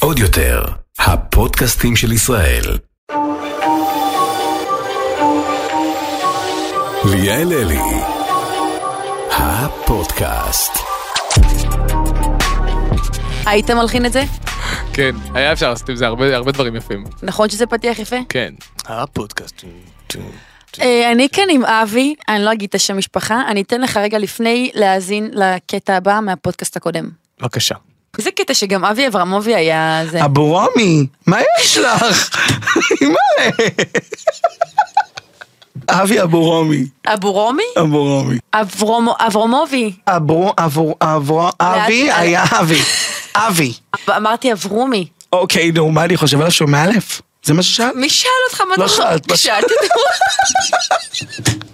עוד יותר, הפודקאסטים של ישראל. ליאל אלי, הפודקאסט. היית מלחין את זה? כן, היה אפשר לעשות עם זה הרבה, דברים יפים. נכון שזה פתיח יפה? כן. הפודקאסט. אה, אני כאן עם אבי, אני לא אגיד את השם משפחה, אני אתן לך רגע לפני להאזין לקטע הבא מהפודקאסט הקודם. בבקשה. זה קטע שגם אבי אברמובי היה זה. אבו רמי, מה יש לך? אבי אבו רמי, אבו רומי? אבו רמי. אברמו- אברמובי. אבו, אבו, אבו, אבי היה אבי. אבי. אמרתי אברומי. אוקיי, נו, מה אני חושב עליו שהוא מאלף? זה מה ששאלת? מי שאל אותך מה לא אתה שאלת, לא שאלתי.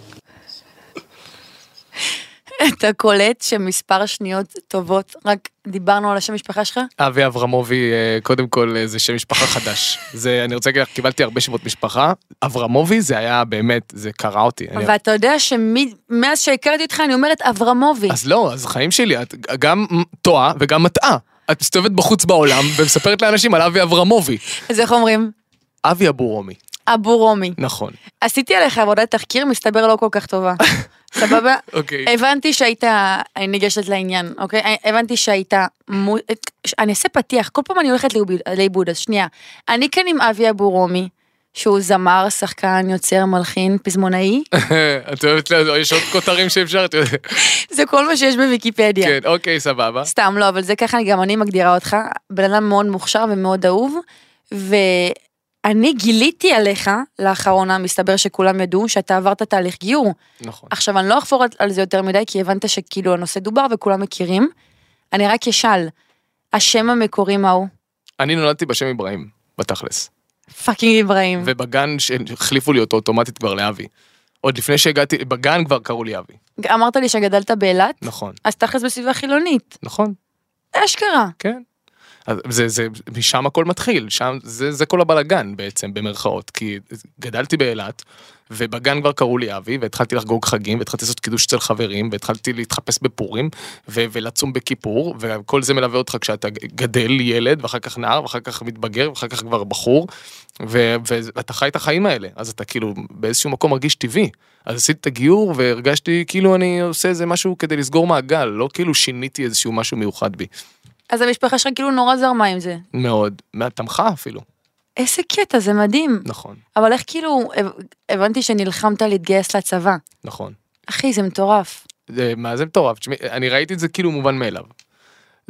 אתה קולט שמספר שניות טובות, רק דיברנו על השם משפחה שלך? אבי אברמובי, אה, קודם כל, אה, זה שם משפחה חדש. זה, אני רוצה להגיד לך, קיבלתי הרבה שמות משפחה. אברמובי זה היה באמת, זה קרע אותי. אני- ואתה יודע שמאז שהכרתי אותך אני אומרת אברמובי. אז לא, אז חיים שלי, את גם טועה וגם מטעה. את מסתובבת בחוץ בעולם ומספרת לאנשים על אבי אברמובי. אז איך אומרים? אבי אבו רומי, אבו רומי. נכון. עשיתי עליך עבודת תחקיר, מסתבר לא כל כך טובה. סבבה? אוקיי. הבנתי שהיית, אני ניגשת לעניין, אוקיי? הבנתי שהיית, מו- אני אעשה פתיח, כל פעם אני הולכת לאיבוד- אז שנייה. אני כאן עם אבי אבו רומי, שהוא זמר, שחקן, יוצר, מלחין, פזמונאי, את אוהבת, יש עוד כותרים שאפשר, את יודעת. זה כל מה שיש בוויקיפדיה. כן, אוקיי, סבבה. סתם לא, אבל זה ככה גם אני מגדירה אותך, בן אדם מאוד מוכשר ומאוד אהוב, ואני גיליתי עליך, לאחרונה, מסתבר שכולם ידעו, שאתה עברת תהליך גיור. נכון. עכשיו, אני לא אחפור על- על זה יותר מדי, כי הבנת שכאילו הנושא דובר וכולם מכירים. אני רק אשאל, השם המקורי מהו? אני נולדתי בשם אברהים, בתכלס. fucking אברהים. ובגן שהחליפו לי אותו אוטומטית כבר לאבי. עוד לפני שהגעתי, בגן כבר קראו לי אבי. אמרת לי שגדלת באילת, נכון, אז תכלס בסביבה חילונית. נכון, אשכרה. כן. זה, זה, משם הכל מתחיל, שם, זה, זה כל הבלגן בעצם, במרכאות, כי גדלתי באילת, ובגן כבר קראו לי אבי, והתחלתי לחגוג חגים, והתחלתי לעשות קידוש אצל חברים, והתחלתי להתחפש בפורים, ו- ולצום בכיפור, וכל זה מלווה אותך כשאתה גדל ילד, ואחר כך נער, ואחר כך מתבגר, ואחר כך כבר בחור, ו- ואתה חי את החיים האלה, אז אתה כאילו באיזשהו מקום מרגיש טבעי. אז עשיתי את הגיור, והרגשתי כאילו אני עושה איזה משהו כדי לסגור מעגל, לא כאילו שיניתי איזשהו משהו מיוחד בי. אז המשפחה שלך כאילו נורא זרמה עם זה. מאוד, תמכה אפילו, איזה קטע, זה מדהים. נכון, אבל איך כאילו, הב- הבנתי שנלחמת להתגייס לצבא. נכון. אחי, זה מטורף. זה, מה זה מטורף, תשמעי, אני ראיתי את זה כאילו מובן מאליו.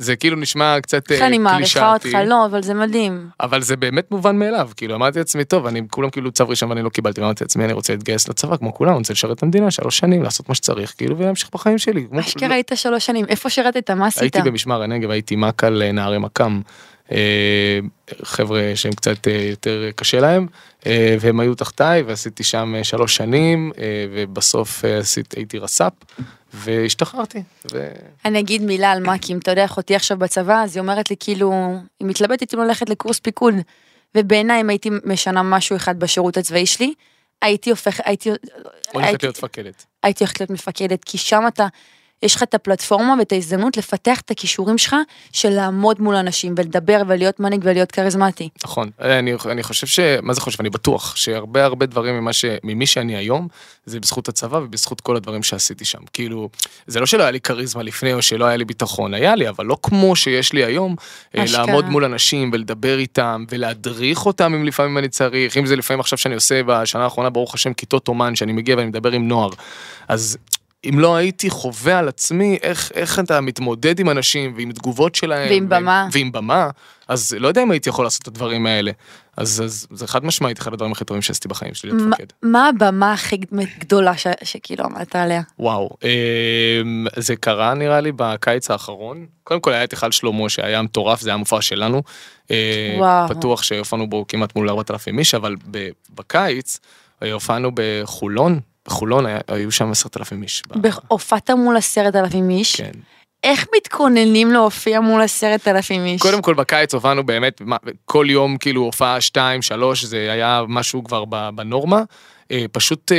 זה כאילו נשמע קצת אני אה, מעריכה אותך, קלישאתי, לא, אבל זה מדהים. אבל זה באמת מובן מאליו, כאילו אמרתי לעצמי, טוב, אני, כולם כאילו צו ראשון ואני לא קיבלתי, ואמרתי לעצמי, אני רוצה להתגייס לצבא כמו כולם, אני רוצה לשרת את המדינה שלוש שנים, לעשות מה שצריך, כאילו, ולהמשיך בחיים שלי. אשכרה היית שלוש שנים, איפה שירתת? מה עשית? הייתי במשמר הנגב, הייתי מ"כ על אה, נערי מכ"ם, חבר'ה שהם קצת אה, יותר קשה להם, אה, והם היו תחתיי, ועשיתי שם אה, שלוש שנים, אה, ובסוף אה, עשיתי, הייתי רס"פ, והשתחררתי. ו... אני אגיד מילה על מ"כים, אתה יודע, אחותי עכשיו בצבא, אז היא אומרת לי כאילו, היא מתלבטת אם ללכת לקורס פיקוד. ובעיניי אם הייתי משנה משהו אחד בשירות הצבאי שלי, הייתי הופך, הייתי, הולכת להיות מפקדת. הייתי הולכת להיות מפקדת, כי שם אתה, יש לך את הפלטפורמה ואת ההזדמנות לפתח את הכישורים שלך של לעמוד מול אנשים ולדבר ולהיות מנהיג ולהיות כריזמטי. נכון, אני, אני חושב ש... מה זה חושב? אני בטוח שהרבה הרבה דברים ממה ש... ממי שאני היום, זה בזכות הצבא ובזכות כל הדברים שעשיתי שם. כאילו, זה לא שלא היה לי כריזמה לפני או שלא היה לי ביטחון, היה לי, אבל לא כמו שיש לי היום, אה, אשכרה. לעמוד מול אנשים ולדבר איתם ולהדריך אותם אם לפעמים אני צריך, אם זה לפעמים עכשיו שאני עושה בשנה האחרונה, ברוך השם, כיתות אומן, שאני מגיע ואני מדבר עם נוער. אז אם לא הייתי חווה על עצמי איך, איך אתה מתמודד עם אנשים ועם תגובות שלהם. ועם במה. ועם במה, אז לא יודע אם הייתי יכול לעשות את הדברים האלה. אז, אז זה חד משמעית אחד הדברים הכי טובים שעשיתי בחיים שלי להיות מה- מפקד. מה הבמה הכי גדולה ש- שכאילו עמדת עליה? וואו, אמ, זה קרה נראה לי בקיץ האחרון. קודם כל היה את היכל שלמה שהיה מטורף, זה היה מופע שלנו. אה, וואו. פתוח שהופענו בו כמעט מול 4,000 איש, אבל בקיץ אה, הופענו בחולון, בחולון היה- היו שם 10,000 איש. ב- ב- הופעת מול עשרת אלפים איש? כן. איך מתכוננים להופיע מול עשרת אלפים איש? קודם כל בקיץ הובלנו באמת, כל יום כאילו הופעה 2, 3, זה היה משהו כבר בנורמה. אה, פשוט אה,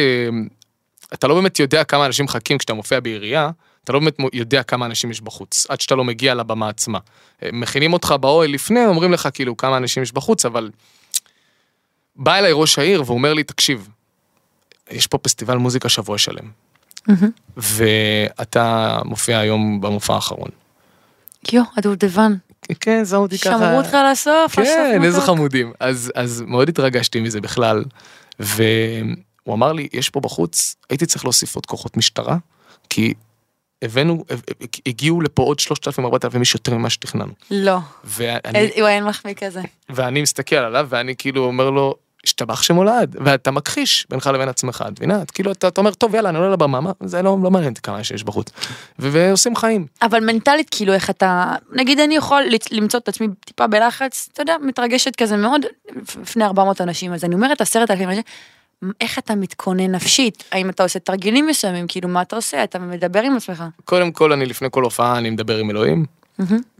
אתה לא באמת יודע כמה אנשים מחכים כשאתה מופיע בעירייה, אתה לא באמת יודע כמה אנשים יש בחוץ, עד שאתה לא מגיע לבמה עצמה. אה, מכינים אותך באוהל לפני, אומרים לך כאילו כמה אנשים יש בחוץ, אבל... בא אליי ראש העיר והוא אומר לי, תקשיב, יש פה פסטיבל מוזיקה שבוע שלם, ואתה מופיע היום במופע האחרון. יו, הדובדבן. כן, שמו אותי ככה. שמרו אותך לסוף, כן, איזה. חמודים. אז, אז מאוד התרגשתי מזה בכלל. והוא אמר לי, יש פה בחוץ, הייתי צריך להוסיף עוד כוחות משטרה, כי הבאנו, הגיעו לפה עוד 3,000-4,000 איש יותר ממה שתכננו. לא. ואני, אה, וואי, אין מחמיא כזה. ואני מסתכל עליו, ואני כאילו אומר לו, השתבח שמולד, ואתה מכחיש בינך לבין עצמך, את מבינה? את כאילו, אתה, אתה אומר, טוב, יאללה, אני עולה לבמה, מה, זה לא, לא מעניין כמה שיש בחוץ. ו- ועושים חיים. אבל מנטלית, כאילו, איך אתה... נגיד, אני יכול למצוא את עצמי טיפה בלחץ, אתה יודע, מתרגשת כזה מאוד, לפני 400 אנשים, אז אני אומרת, 10,000 אנשים, איך אתה מתכונן נפשית? האם אתה עושה תרגילים מסוימים? כאילו, מה אתה עושה? אתה מדבר עם עצמך. קודם כל, אני לפני כל הופעה, אני מדבר עם אלוהים.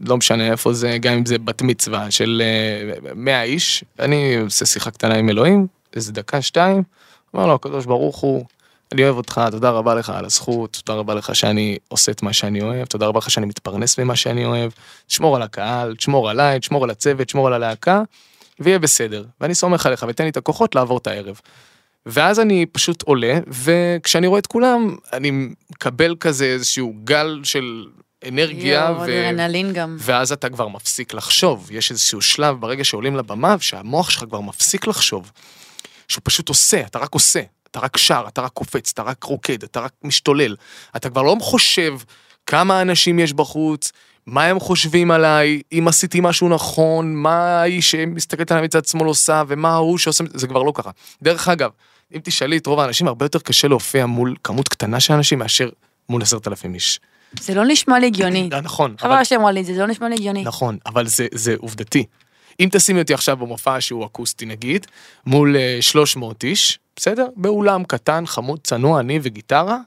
לא משנה איפה זה, גם אם זה בת מצווה של אה, 100 איש, אני עושה שיחה קטנה עם אלוהים, איזה דקה, שתיים, אומר לו, הקדוש ברוך הוא, אני אוהב אותך, תודה רבה לך על הזכות, תודה רבה לך שאני עושה את מה שאני אוהב, תודה רבה לך שאני מתפרנס ממה שאני אוהב, תשמור על הקהל, תשמור עליי, תשמור על הצוות, תשמור על הלהקה, ויהיה בסדר. ואני סומך עליך ותן לי את הכוחות לעבור את הערב. ואז אני פשוט עולה, וכשאני רואה את כולם, אני מקבל כזה איזשהו גל של אנרגיה, יואו, אדרנלין גם. ואז אתה כבר מפסיק לחשוב. יש איזשהו שלב ברגע שעולים לבמה, שהמוח שלך כבר מפסיק לחשוב. שהוא פשוט עושה, אתה רק עושה. אתה רק שר, אתה רק קופץ, אתה רק רוקד, אתה רק משתולל. אתה כבר לא חושב כמה אנשים יש בחוץ, מה הם חושבים עליי, אם עשיתי משהו נכון, מה האיש שמסתכלת עליי מצד שמאל עושה, ומה ההוא שעושה, זה כבר לא ככה. דרך אגב, אם תשאלי את רוב האנשים, הרבה יותר קשה להופיע מול כמות קטנה של אנשים מאשר מול עשרת אלפים איש. זה לא נשמע לי הגיוני. נכון, אבל חברה שאמרה לי את זה, זה לא נשמע לי הגיוני. נכון, אבל זה, זה עובדתי. אם תשימי אותי עכשיו במופע שהוא אקוסטי נגיד, מול אה, 300 איש, בסדר? באולם קטן, חמוד, צנוע, אני וגיטרה,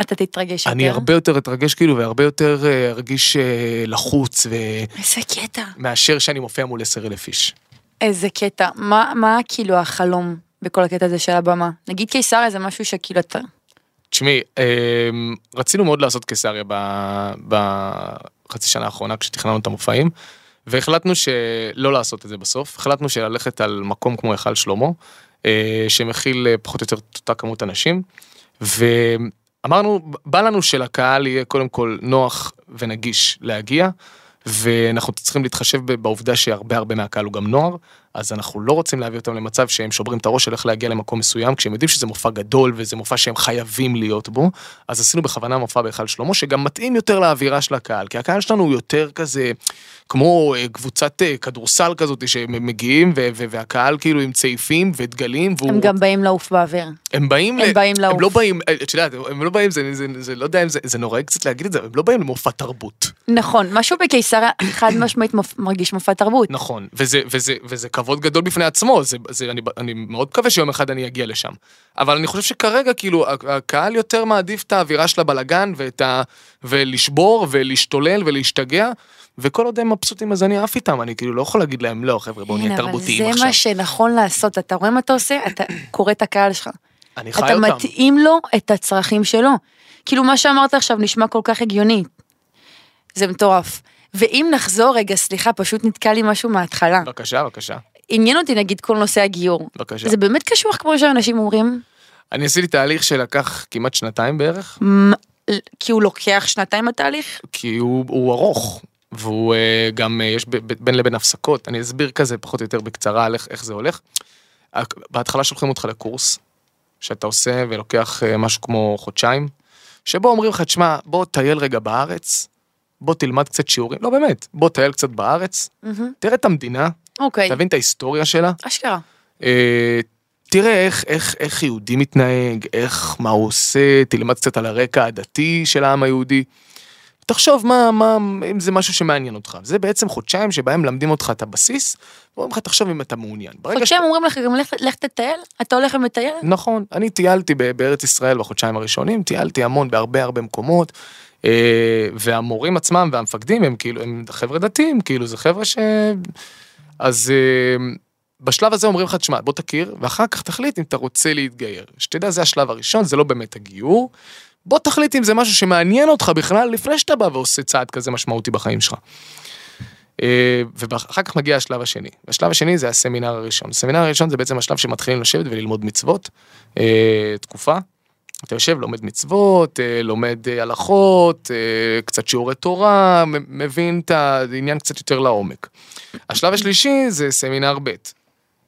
אתה תתרגש יותר. אני הרבה יותר אתרגש כאילו והרבה יותר אה, ארגיש אה, לחוץ איזה קטע. מאשר שאני מופיע מול 10,000 איש. איזה קטע. מה, מה כאילו החלום בכל הקטע הזה של הבמה? נגיד קיסריה זה משהו שכאילו אתה... תשמעי, אה, רצינו מאוד לעשות קיסריה בחצי שנה האחרונה כשתכננו את המופעים, והחלטנו שלא לעשות את זה בסוף, החלטנו שללכת על מקום כמו היכל שלמה, אה, שמכיל אה, פחות או יותר את אותה כמות אנשים, ואמרנו, בא לנו שלקהל יהיה קודם כל נוח ונגיש להגיע, ואנחנו צריכים להתחשב בעובדה שהרבה הרבה מהקהל הוא גם נוער, אז אנחנו לא רוצים להביא אותם למצב שהם שוברים את הראש של איך להגיע למקום מסוים, כשהם יודעים שזה מופע גדול וזה מופע שהם חייבים להיות בו, אז עשינו בכוונה מופע בהיכל שלמה, שגם מתאים יותר לאווירה של הקהל, כי הקהל שלנו הוא יותר כזה, כמו אה, קבוצת אה, כדורסל כזאת, שהם מגיעים והקהל כאילו עם צעיפים ודגלים, והוא... הם גם באים לעוף באוויר. הם באים, הם ל... באים לעוף. הם לא באים, אה, את יודעת, הם לא באים, זה, זה, זה לא יודע אם זה, זה נורא קצת להגיד את זה, הם לא באים למופע תרבות. נכון, משהו בקיסריה חד משמעית מרגיש מופע תרבות. נכון, וזה, וזה, וזה כבוד גדול בפני עצמו, זה, זה, אני, אני מאוד מקווה שיום אחד אני אגיע לשם. אבל אני חושב שכרגע, כאילו, הקהל יותר מעדיף את האווירה של הבלגן, ואת ה... ולשבור, ולהשתולל, ולהשתגע, וכל עוד הם מבסוטים אז אני עף איתם, אני כאילו לא יכול להגיד להם, לא, חבר'ה, בואו נהיה תרבותיים זה עכשיו. מה שנכון לעשות, אתה רואה מה אתה עושה? אתה קורא את הקהל שלך. אני חי אתה אותם. מתאים לו את הצרכים שלו. כאילו מה שאמרת עכשיו נשמע כל כך הגיוני. זה מטורף. ואם נחזור, רגע, סליחה, פשוט נתקע לי משהו מההתחלה. בבקשה, בבקשה, עניין אותי נגיד כל נושא הגיור. בבקשה. זה באמת קשוח כמו שאנשים אומרים? אני עשיתי תהליך שלקח כמעט שנתיים בערך, כי הוא לוקח שנתיים התהליך? כי הוא, הוא ארוך, והוא אה, גם, אה, יש בין לבין הפסקות, אני אסביר כזה פחות או יותר בקצרה על איך, איך זה הולך. בהתחלה שולחים אותך לקורס, שאתה עושה ולוקח אה, משהו כמו חודשיים, שבו אומרים לך, תשמע, בוא טייל רגע בארץ, בוא תלמד קצת שיעורים, לא באמת, בוא טייל קצת בארץ, תראה את המדינה, אוקיי, תבין את ההיסטוריה שלה, אשכרה. אה, תראה איך, איך, איך יהודי מתנהג, איך, מה הוא עושה, תלמד קצת על הרקע הדתי של העם היהודי. תחשוב מה, מה, אם זה משהו שמעניין אותך. זה בעצם חודשיים שבהם מלמדים אותך את הבסיס, ואומרים לך, תחשוב אם אתה מעוניין. חודשיים אומרים לך גם לך- לך תטייל? אתה הולך ומטייל? נכון, אני טיילתי בארץ ישראל בחודשיים הראשונים, טיילתי המון בהרבה הרבה מקומות, אה, והמורים עצמם והמפקדים הם כאילו, הם חבר'ה דתיים, כאילו זה חבר'ה ש... אז אה, בשלב הזה אומרים לך, תשמע, בוא תכיר, ואחר כך תחליט אם אתה רוצה להתגייר. שתדע, זה השלב הראשון, זה לא באמת הגיור. בוא תחליט אם זה משהו שמעניין אותך בכלל לפני שאתה בא ועושה צעד כזה משמעותי בחיים שלך. אה, ואחר כך מגיע השלב השני. השלב השני זה הסמינר הראשון. הסמינר הראשון זה בעצם השלב שמתחילים לשבת וללמוד מצוות, אה, תקופה. אתה יושב, לומד מצוות, אה, לומד הלכות, קצת שיעורי תורה, מבין את העניין קצת יותר לעומק. השלב השלישי זה סמינר ב'.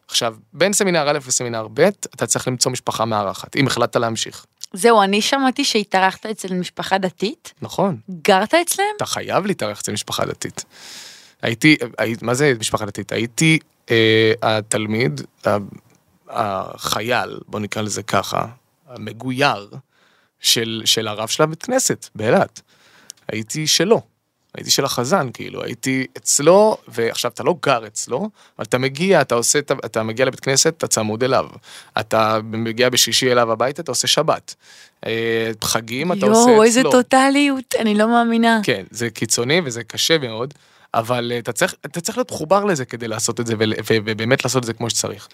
עכשיו, בין סמינר א' לסמינר ב', אתה צריך למצוא משפחה מארחת, אם החלטת להמשיך. זהו, אני שמעתי שהתארחת אצל משפחה דתית, נכון, גרת אצלם? אתה חייב להתארח אצל משפחה דתית. הייתי, הי, מה זה משפחה דתית? הייתי אה, התלמיד, החייל, בוא נקרא לזה ככה, המגויר של, של הרב של הבית כנסת באילת. הייתי שלו, הייתי של החזן, כאילו, הייתי אצלו, ועכשיו אתה לא גר אצלו, אבל אתה מגיע, אתה עושה, את ה- אתה מגיע לבית כנסת, אתה צמוד אליו. אתה מגיע בשישי אליו הביתה, אתה עושה שבת. אה, חגים, אתה עושה אצלו. יואו, איזה טוטליות, אני לא מאמינה. כן, זה קיצוני וזה קשה מאוד, אבל אה, אתה צריך, אתה צריך להיות מחובר לזה כדי לעשות את זה ובאמת לעשות את זה כמו שצריך.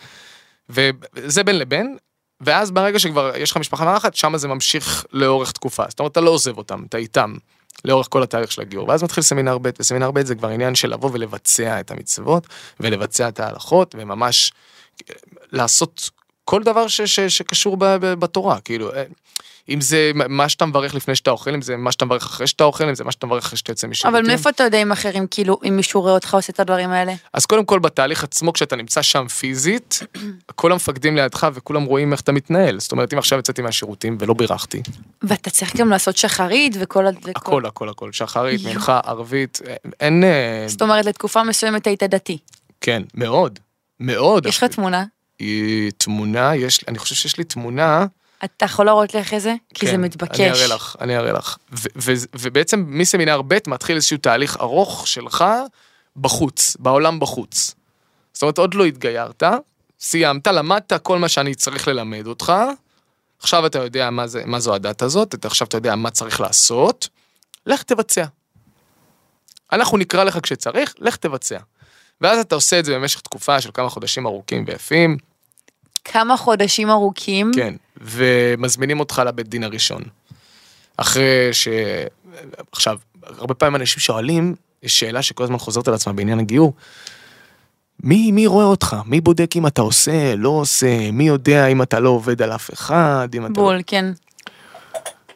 וזה בין לבין, ואז ברגע שכבר יש לך משפחה מארחת, שם זה ממשיך לאורך תקופה. זאת אומרת, אתה לא עוזב אותם, אתה איתם. לאורך כל התהליך של הגיור, ואז מתחיל סמינר ב', וסמינר ב' זה כבר עניין של לבוא ולבצע את המצוות, ולבצע את ההלכות, וממש אה, לעשות כל דבר ש, ש, שקשור ב, ב, בתורה, כאילו, אה, אם זה מה שאתה מברך לפני שאתה אוכל, אם זה מה שאתה מברך אחרי שאתה אוכל, אם זה מה שאתה מברך אחרי שאתה יוצא משירותים. אבל מאיפה אתה יודע אם אחרים, כאילו, אם מישהו רואה אותך עושה את הדברים האלה? אז קודם כל בתהליך עצמו, כשאתה נמצא שם פיזית, כל המפקדים לידך וכולם רואים איך אתה מתנהל. זאת אומרת, אם עכשיו יצאתי מהשירותים ולא בירכתי, ואתה צריך גם לעשות שחרית וכל הכל, הכל, הכל, שחרית. מנחה, ערבית, אין... אה, זאת אומרת, לתקופה מסוימת היית דתי. כן, מאוד, מאוד. יש לך תמונה? היא תמונה, יש, אני חושב שיש לי תמונה, אתה יכול להראות לי אחרי זה? כי זה כן, מתבקש. אני אראה לך, אני אראה לך. ו- ו- ובעצם מסמינר ב' מתחיל איזשהו תהליך ארוך שלך בחוץ, בעולם בחוץ. זאת אומרת, עוד לא התגיירת, סיימת, למדת כל מה שאני צריך ללמד אותך, עכשיו אתה יודע מה, זה, מה זו הדת הזאת, אתה, עכשיו אתה יודע מה צריך לעשות, לך תבצע. אנחנו נקרא לך כשצריך, לך תבצע. ואז אתה עושה את זה במשך תקופה של כמה חודשים ארוכים ויפים, כמה חודשים ארוכים. כן, ומזמינים אותך לבית דין הראשון. אחרי ש... עכשיו, הרבה פעמים אנשים שואלים, יש שאלה שכל הזמן חוזרת על עצמה בעניין הגיור, מי, מי רואה אותך? מי בודק אם אתה עושה, לא עושה? מי יודע אם אתה לא עובד על אף אחד? אם אתה... לא... בול, כן.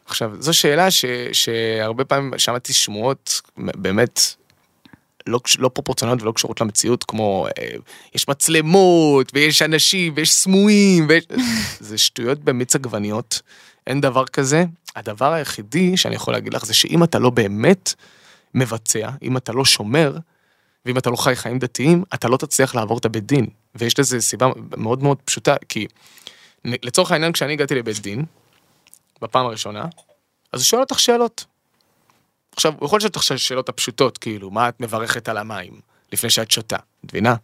עכשיו, זו שאלה ש, שהרבה פעמים שמעתי שמועות באמת לא, לא פרופורציונליות ולא קשורות למציאות, כמו אה, יש מצלמות ויש אנשים ויש סמויים, ויש... זה שטויות במיץ עגבניות, אין דבר כזה. הדבר היחידי שאני יכול להגיד לך זה שאם אתה לא באמת מבצע, אם אתה לא שומר, ואם אתה לא חי חיים דתיים, אתה לא תצליח לעבור את הבית דין. ויש לזה סיבה מאוד מאוד פשוטה, כי לצורך העניין כשאני הגעתי לבית דין, בפעם הראשונה, אז הוא שואל אותך שאלות. עכשיו, הוא יכול לשאול אותך שאלות הפשוטות, כאילו, מה את מברכת על המים לפני שאת שותה, את מבינה?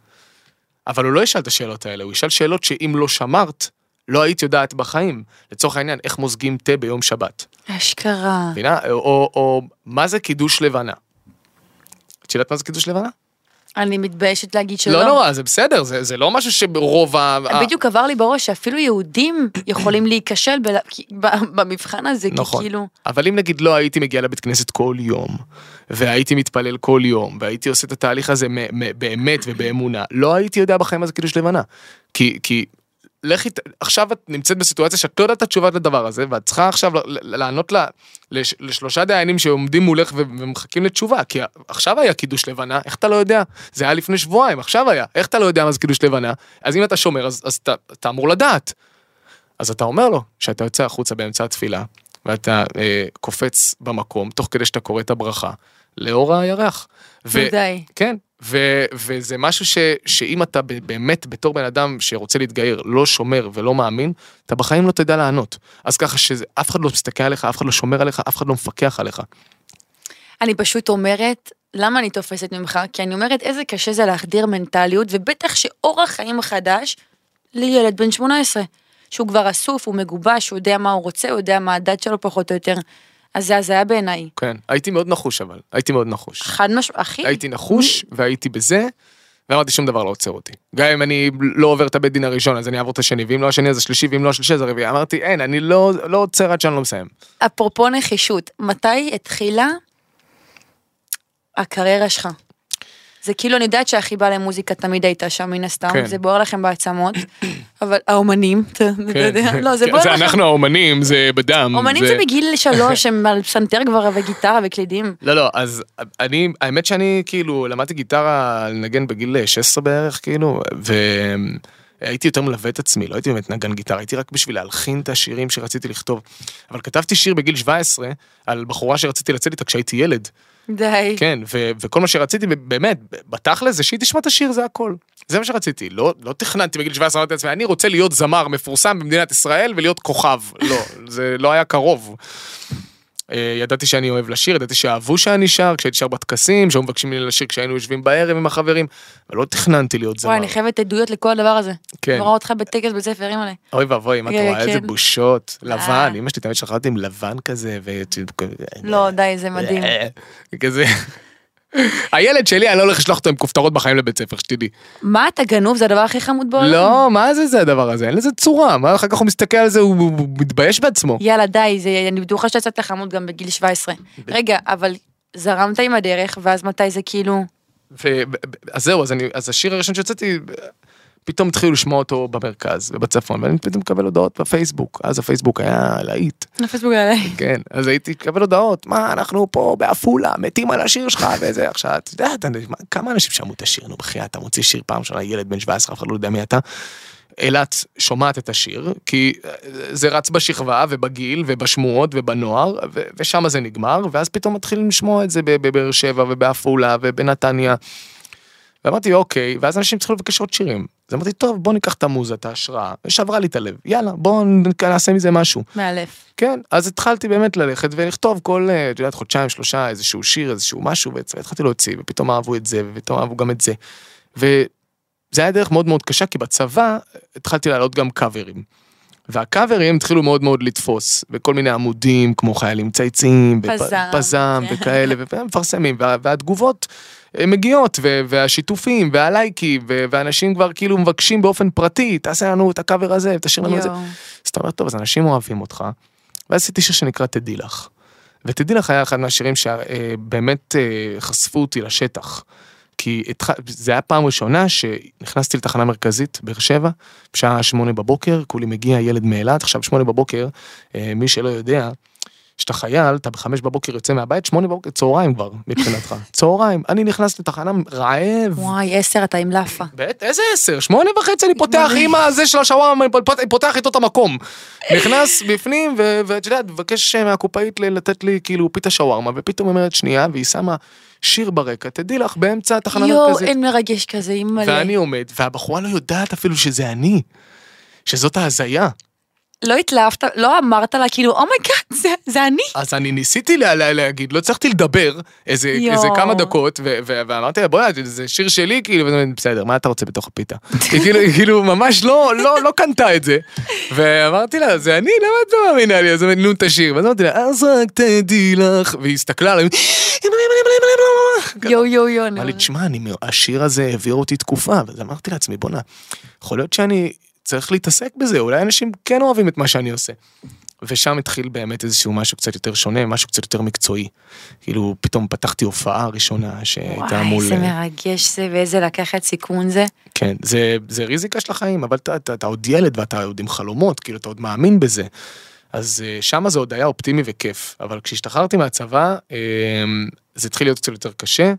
אבל הוא לא ישאל את השאלות האלה, הוא ישאל שאלות שאם לא שמרת, לא היית יודעת בחיים. לצורך העניין, איך מוזגים תה ביום שבת, אשכרה. מבינה? או, או, או מה זה קידוש לבנה? את יודעת מה זה קידוש לבנה? אני מתביישת להגיד שלא. לא נורא, זה בסדר, זה, זה לא משהו שרוב ה... בדיוק עבר לי בראש שאפילו יהודים יכולים להיכשל כי- ב- במבחן הזה, כי נכון. כאילו... אבל אם נגיד לא הייתי מגיע לבית כנסת כל יום, והייתי מתפלל כל יום, והייתי עושה את התהליך הזה באמת ובאמונה, לא הייתי יודע בחיים מה זה קידוש לבנה. כי, כי לכי, עכשיו את נמצאת בסיטואציה שאת לא יודעת את התשובה לדבר הזה, ואת צריכה עכשיו לענות לה, לש, לשלושה דיינים שעומדים מולך ומחכים לתשובה, כי עכשיו היה קידוש לבנה, איך אתה לא יודע? זה היה לפני שבועיים, עכשיו היה, איך אתה לא יודע מה זה קידוש לבנה? אז אם אתה שומר, אז, אז אתה, אתה אמור לדעת. אז אתה אומר לו שאתה יוצא החוצה באמצע התפילה, ואתה אה, קופץ במקום, תוך כדי שאתה קורא את הברכה, לאור הירח. ו- די. כן, ו- וזה משהו ש- שאם אתה באמת בתור בן אדם שרוצה להתגייר, לא שומר ולא מאמין, אתה בחיים לא תדע לענות. אז ככה שאף אחד לא מסתכל עליך, אף אחד לא שומר עליך, אף אחד לא מפקח עליך. אני פשוט אומרת, למה אני תופסת ממך? כי אני אומרת איזה קשה זה להחדיר מנטליות, ובטח שאורח חיים חדש לילד בן 18, שהוא כבר אסוף, הוא מגובש, הוא יודע מה הוא רוצה, הוא יודע מה הדת שלו פחות או יותר. אז זה הזיה בעיניי. כן, הייתי מאוד נחוש אבל, הייתי מאוד נחוש. חד משמעית, אחי, הייתי נחוש והייתי בזה, ואמרתי שום דבר לא עוצר אותי. גם אם אני לא עובר את הבית דין הראשון אז אני אעבור את השני, ואם לא השני אז השלישי, ואם לא השלישי אז הרביעי. אמרתי אין, אני לא לא עוצר עד שאני לא מסיים. אפרופו נחישות, מתי התחילה הקריירה שלך? זה כאילו, אני יודעת שהחיבה למוזיקה תמיד הייתה שם מן הסתם, כן. זה בוער לכם בעצמות, אבל האומנים, אתה כן. יודע, לא, זה כן, בוער זה לכם. אנחנו האומנים, זה בדם. אומנים זה בגיל שלוש, הם על פסנתר כבר וגיטרה וקלידים. לא, לא, אז אני, האמת שאני כאילו למדתי גיטרה לנגן בגיל 16 בערך, כאילו, והייתי יותר מלווה את עצמי, לא הייתי באמת נגן גיטרה, הייתי רק בשביל להלחין את השירים שרציתי לכתוב. אבל כתבתי שיר בגיל 17 על בחורה שרציתי לצאת איתה כשהייתי ילד. די. כן, ו- וכל מה שרציתי באמת, בתכל'ס זה שהיא תשמע את השיר, זה הכל. זה מה שרציתי, לא, לא תכננתי בגיל 17, אמרתי לעצמי, אני רוצה להיות זמר מפורסם במדינת ישראל ולהיות כוכב. לא, זה לא היה קרוב. אה, ידעתי שאני אוהב לשיר, ידעתי שאהבו שאני שר, כשהייתי שר בטקסים, שהיו מבקשים ממני לשיר כשהיינו יושבים בערב עם החברים, אבל לא תכננתי להיות זמר. וואי, אני חייבת עדויות לכל הדבר הזה. כן. אני רואה אותך בטקס בית ספר, אימא'לה. אוי ואבוי, אם את כן, רואה איזה כן. בושות, לבן, אה. אמא שלי תמיד שלחה אותי עם לבן כזה, ו... לא, די, זה מדהים. כזה. הילד שלי, אני לא הולך לשלוח אותו עם כופתרות בחיים לבית ספר, שתדעי. מה, אתה גנוב? זה הדבר הכי חמוד בעולם? לא, מה זה זה הדבר הזה? אין לזה צורה, מה אחר כך הוא מסתכל על זה, הוא מתבייש בעצמו. יאללה, די, זה, אני בטוחה שיצאת לחמוד גם בגיל 17. רגע, אבל זרמת עם הדרך, ואז מתי זה כאילו... ו- אז זהו, אז, אני, אז השיר הראשון שיצאתי, פתאום התחילו לשמוע אותו במרכז ובצפון, ואני פתאום מקבל הודעות בפייסבוק, אז הפייסבוק היה להיט, לפייסבוק עליי. כן, אז הייתי מקבל הודעות, מה, אנחנו פה בעפולה, מתים על השיר שלך, וזה, עכשיו, את יודעת, אני- מה- כמה אנשים שמעו את השיר, נו בחייאת, אתה מוציא שיר פעם ראשונה, ילד בן 17, אף אחד לא יודע מי אתה. אילת שומעת את השיר, כי אה, זה רץ בשכבה ובגיל ובשמועות ובנוער, ו- ושם זה נגמר, ואז פתאום מתחילים לשמוע את זה בבאר שבע ובעפולה ובנתניה. ואמרתי אוקיי, ואז אנשים צריכים לבקש עוד שירים. אז אמרתי טוב בוא ניקח את המוזה, את ההשראה, ושברה לי את הלב, יאללה בוא נעשה מזה משהו. מאלף. כן, אז התחלתי באמת ללכת ולכתוב כל, אה, את יודעת, חודשיים, שלושה, איזשהו שיר, איזשהו משהו, והתחלתי להוציא, ופתאום אהבו את זה, ופתאום אהבו גם את זה. וזה היה דרך מאוד מאוד קשה, כי בצבא התחלתי להעלות גם קאברים. והקאברים התחילו מאוד מאוד לתפוס, בכל מיני עמודים, כמו חיילים צייצים, פזם, פזם כן. וכאלה, ומפרסמים, וה- והתגובות אה, מגיעות, ו- והשיתופים, והלייקים, ו- ואנשים כבר כאילו מבקשים באופן פרטי, תעשה לנו את הקאבר הזה, תשאיר לנו את זה. אז אתה אומר, טוב, אז אנשים אוהבים אותך. ואז עשיתי שיר שנקרא תדעי לך. ותדעי לך היה אחד מהשירים שבאמת אה, חשפו אותי לשטח. כי התח... זה היה פעם ראשונה שנכנסתי לתחנה מרכזית, באר שבע, בשעה שמונה בבוקר, כולי מגיע ילד מאילת, עכשיו שמונה בבוקר, אה, מי שלא יודע, כשאתה חייל, אתה בחמש בבוקר יוצא מהבית, שמונה בבוקר, צהריים כבר, מבחינתך. צהריים, אני נכנס לתחנה רעב, וואי, עשר, אתה עם לאפה. בית, איזה עשר? שמונה וחצי אני פותח עם הזה של השווארמה, אני פות- פותח איתו את המקום. נכנס בפנים, ואת יודעת, מבקש מהקופאית לתת לי כאילו פיתה שווארמה, ופתאום אומרת שנייה, והיא שמה שיר ברקע, תדעי לך, באמצע התחנה יואו, המרכזית. אין מרגש כזה, אימא'לה. ואני עומד, והבחורה לא יודעת אפילו שזה אני. שזאת ההזיה. לא התלהבת, לא אמרת לה כאילו, oh my god, זה- זה אני. אז אני ניסיתי לה, לה, להגיד, לא הצלחתי לדבר איזה. איזה כמה דקות, ו- ו- ואמרתי לה, בוא'נה, זה שיר שלי, כאילו, בסדר, מה אתה רוצה בתוך הפיתה? היא כאילו, כאילו ממש לא, לא, לא קנתה את זה. ואמרתי לה, זה אני, למה את לא מאמינה לי? אז אומרת, נו, תשיר. ואז אמרתי לה, אז רק תדעי לך, והיא הסתכלה עליי, יואו, יואו, יואו. אמר לי, תשמע, השיר הזה העביר אותי תקופה, ואז אמרתי לעצמי, בואנה, יכול להיות שאני צריך להתעסק בזה, אולי אנשים כן אוהבים את מה שאני עושה. ושם התחיל באמת איזשהו משהו קצת יותר שונה, משהו קצת יותר מקצועי. כאילו, פתאום פתחתי הופעה ראשונה שהייתה וואי, מול... איזה מרגש זה, ואיזה לקחת סיכון זה. כן, זה, זה ריזיקה של החיים, אבל אתה, אתה, אתה עוד ילד ואתה עוד עם חלומות, כאילו, אתה עוד מאמין בזה. אז אה, שמה זה עוד היה אופטימי וכיף, אבל כשהשתחררתי מהצבא, אה, זה התחיל להיות קצת יותר קשה.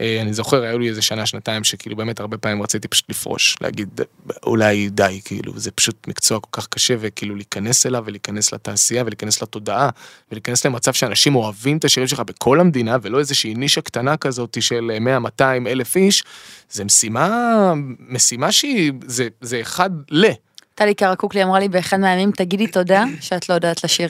אה, אני זוכר, היו לי איזה שנה, שנתיים, שכאילו באמת הרבה פעמים רציתי פשוט לפרוש, להגיד, אולי די, כאילו, זה פשוט מקצוע כל כך קשה, וכאילו להיכנס אליו, ולהיכנס לתעשייה, ולהיכנס לתודעה, ולהיכנס למצב שאנשים אוהבים את השירים שלך בכל המדינה, ולא איזושהי נישה קטנה כזאת של 100-200 אלף איש, זה משימה, משימה שהיא, זה, זה אחד ל. טלי קרקוקלי אמרה לי באחד מהימים, תגידי תודה שאת לא יודעת לשיר.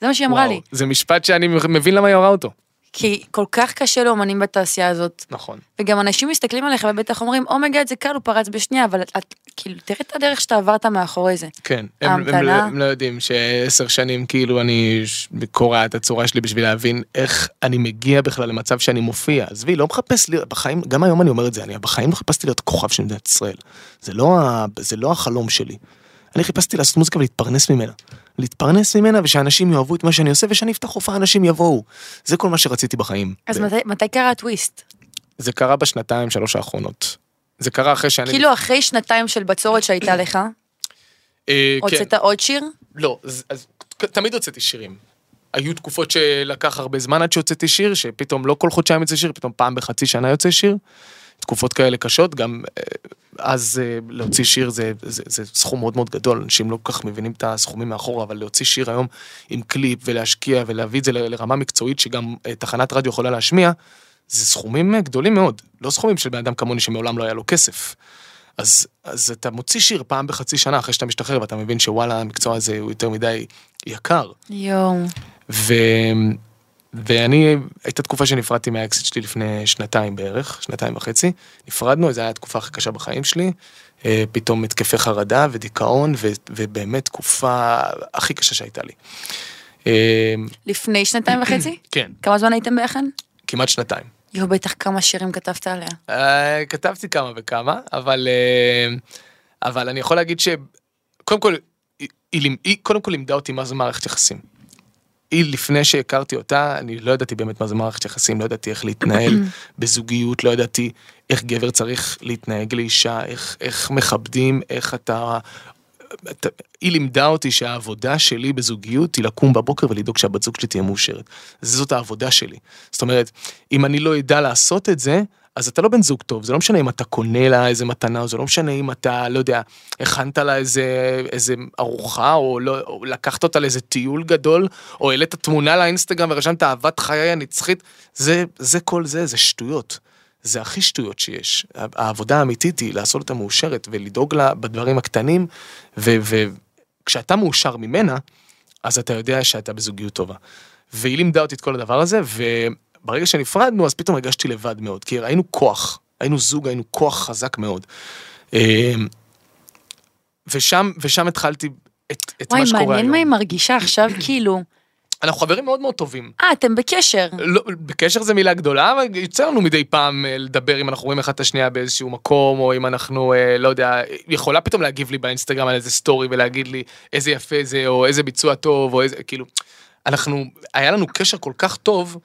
זה מה שהיא אמרה וואו, לי. זה משפט שאני מבין למה היא אמרה אותו. כי כל כך קשה לאומנים בתעשייה הזאת. נכון. וגם אנשים מסתכלים עליך ובטח אומרים, oh my god זה קל, הוא פרץ בשנייה, אבל את, כאילו, תראה את הדרך שאתה עברת מאחורי זה. כן, הם, הם, לא-. הם לא יודעים שעשר שנים כאילו אני קורע את הצורה שלי בשביל להבין איך אני מגיע בכלל למצב שאני מופיע. עזבי, לא מחפש להיות, בחיים, גם היום אני אומר את זה, אני בחיים לא חיפשתי להיות כוכב של מדינת ישראל. זה לא, ה- זה לא החלום שלי. אני חיפשתי לעשות מוזיקה ולהתפרנס ממנה. להתפרנס ממנה ושאנשים יאהבו את מה שאני עושה ושאני אפתח הופעה אנשים יבואו. זה כל מה שרציתי בחיים. אז ו- מתי, מתי קרה הטוויסט? זה קרה בשנתיים שלוש האחרונות. זה קרה אחרי שאני... כאילו אחרי שנתיים של בצורת שהייתה לך, אה, כן. הוצאת עוד שיר? לא, אז, אז תמיד הוצאתי שירים. היו תקופות שלקח הרבה זמן עד שהוצאתי שיר, שפתאום לא כל חודשיים יוצא שיר, פתאום פעם בחצי שנה יוצא שיר. תקופות כאלה קשות, גם אה, אז אה, להוציא שיר זה, זה, זה סכום מאוד מאוד גדול, אנשים לא כל כך מבינים את הסכומים מאחורה, אבל להוציא שיר היום עם קליפ ולהשקיע ולהביא את זה לרמה מקצועית שגם אה, תחנת רדיו יכולה להשמיע, זה סכומים גדולים מאוד, לא סכומים של בן אדם כמוני שמעולם לא היה לו כסף. אז, אז אתה מוציא שיר פעם בחצי שנה אחרי שאתה משתחרר ואתה מבין שוואלה המקצוע הזה הוא יותר מדי יקר. יואו. ו... ואני, הייתה תקופה שנפרדתי מהאקסיט שלי לפני שנתיים בערך, שנתיים וחצי. נפרדנו, זו הייתה התקופה הכי קשה בחיים שלי. אה, פתאום התקפי חרדה ודיכאון, ו... ובאמת תקופה הכי קשה שהייתה לי. אה, לפני שנתיים וחצי? כן, כמה זמן הייתם ביחד? כמעט שנתיים. יואו, בטח כמה שירים כתבת עליה. אה, כתבתי כמה וכמה, אבל, אה, אבל אני יכול להגיד ש... קודם כל, היא, היא, היא קודם כל לימדה אותי מה זה מערכת יחסים. היא, לפני שהכרתי אותה, אני לא ידעתי באמת מה זה מערכת יחסים, לא ידעתי איך להתנהל בזוגיות, לא ידעתי איך גבר צריך להתנהג לאישה, איך, איך מכבדים, איך אתה... אתה... היא לימדה אותי שהעבודה שלי בזוגיות היא לקום בבוקר ולדאוג שהבת זוג שלי תהיה מאושרת. זאת העבודה שלי. זאת אומרת, אם אני לא אדע לעשות את זה, אז אתה לא בן זוג טוב, זה לא משנה אם אתה קונה לה איזה מתנה, או זה לא משנה אם אתה, לא יודע, הכנת לה איזה, איזה ארוחה, או, לא, או לקחת אותה לאיזה טיול גדול, או העלית תמונה לאינסטגרם ורשמת אהבת חיי הנצחית, זה, זה כל זה, זה שטויות. זה הכי שטויות שיש. העבודה האמיתית היא לעשות אותה מאושרת ולדאוג לה בדברים הקטנים, וכשאתה מאושר ממנה, אז אתה יודע שאתה בזוגיות טובה. והיא לימדה אותי את כל הדבר הזה, וברגע שנפרדנו, אז פתאום הרגשתי לבד מאוד, כי היינו כוח, היינו זוג, היינו כוח חזק מאוד. אה, ושם, ושם התחלתי את, את וואי, מה שקורה היום. מעניין מה היא מרגישה עכשיו, כאילו. אנחנו חברים מאוד מאוד טובים. אה, אתם בקשר. לא, בקשר זה מילה גדולה, אבל יוצא לנו מדי פעם אה, לדבר אם אנחנו רואים אחד את השנייה באיזשהו מקום, או אם אנחנו, אה, לא יודע, יכולה פתאום להגיב לי באינסטגרם על איזה סטורי ולהגיד לי איזה יפה זה, או איזה ביצוע טוב, או איזה, כאילו, אנחנו, היה לנו קשר כל כך טוב,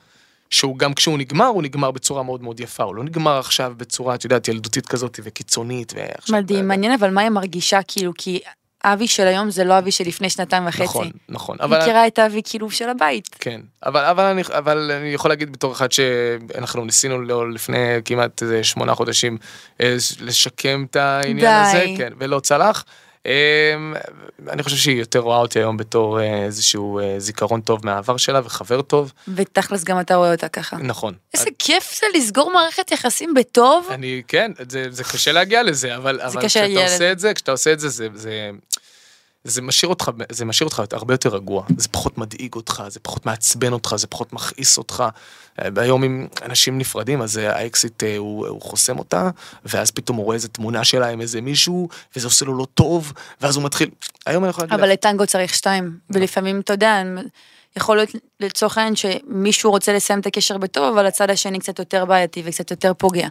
שהוא גם כשהוא נגמר, הוא נגמר בצורה מאוד מאוד יפה, הוא לא נגמר עכשיו בצורה, את יודעת, ילדותית כזאת וקיצונית. מדהים, מעניין אבל מה היא מרגישה, כאילו, כי אבי של היום זה לא אבי של לפני שנתיים וחצי. נכון, נכון. היא מכירה את אבי כאילו של הבית. כן, אבל, אבל, אני, אבל אני יכול להגיד בתור אחד שאנחנו ניסינו לו לפני כמעט שמונה חודשים אה, לשקם את העניין די. הזה, כן, ולא צלח. אה, אני חושב שהיא יותר רואה אותי היום בתור אה, איזשהו אה, זיכרון טוב מהעבר שלה וחבר טוב, ותכלס גם אתה רואה אותה ככה. נכון. איזה כיף זה לסגור מערכת יחסים בטוב. אני, כן, זה, זה קשה להגיע לזה, אבל, אבל כשאתה עושה. את זה, כשאתה עושה את זה, זה, זה, זה משאיר אותך, זה משאיר אותך הרבה יותר רגוע, זה פחות מדאיג אותך, זה פחות מעצבן אותך, זה פחות מכעיס אותך. אה, היום אם אנשים נפרדים, אז אה, האקסיט אה, הוא, הוא חוסם אותה, ואז פתאום הוא רואה איזה תמונה שלה עם איזה מישהו, וזה עושה לו לא טוב, ואז הוא מתחיל, היום אני יכול להגיד אבל לטנגו צריך שתיים, ולפעמים, אתה יודע, יכול להיות לצורך העניין שמישהו רוצה לסיים את הקשר בטוב, אבל הצד השני קצת יותר בעייתי וקצת יותר פוגע.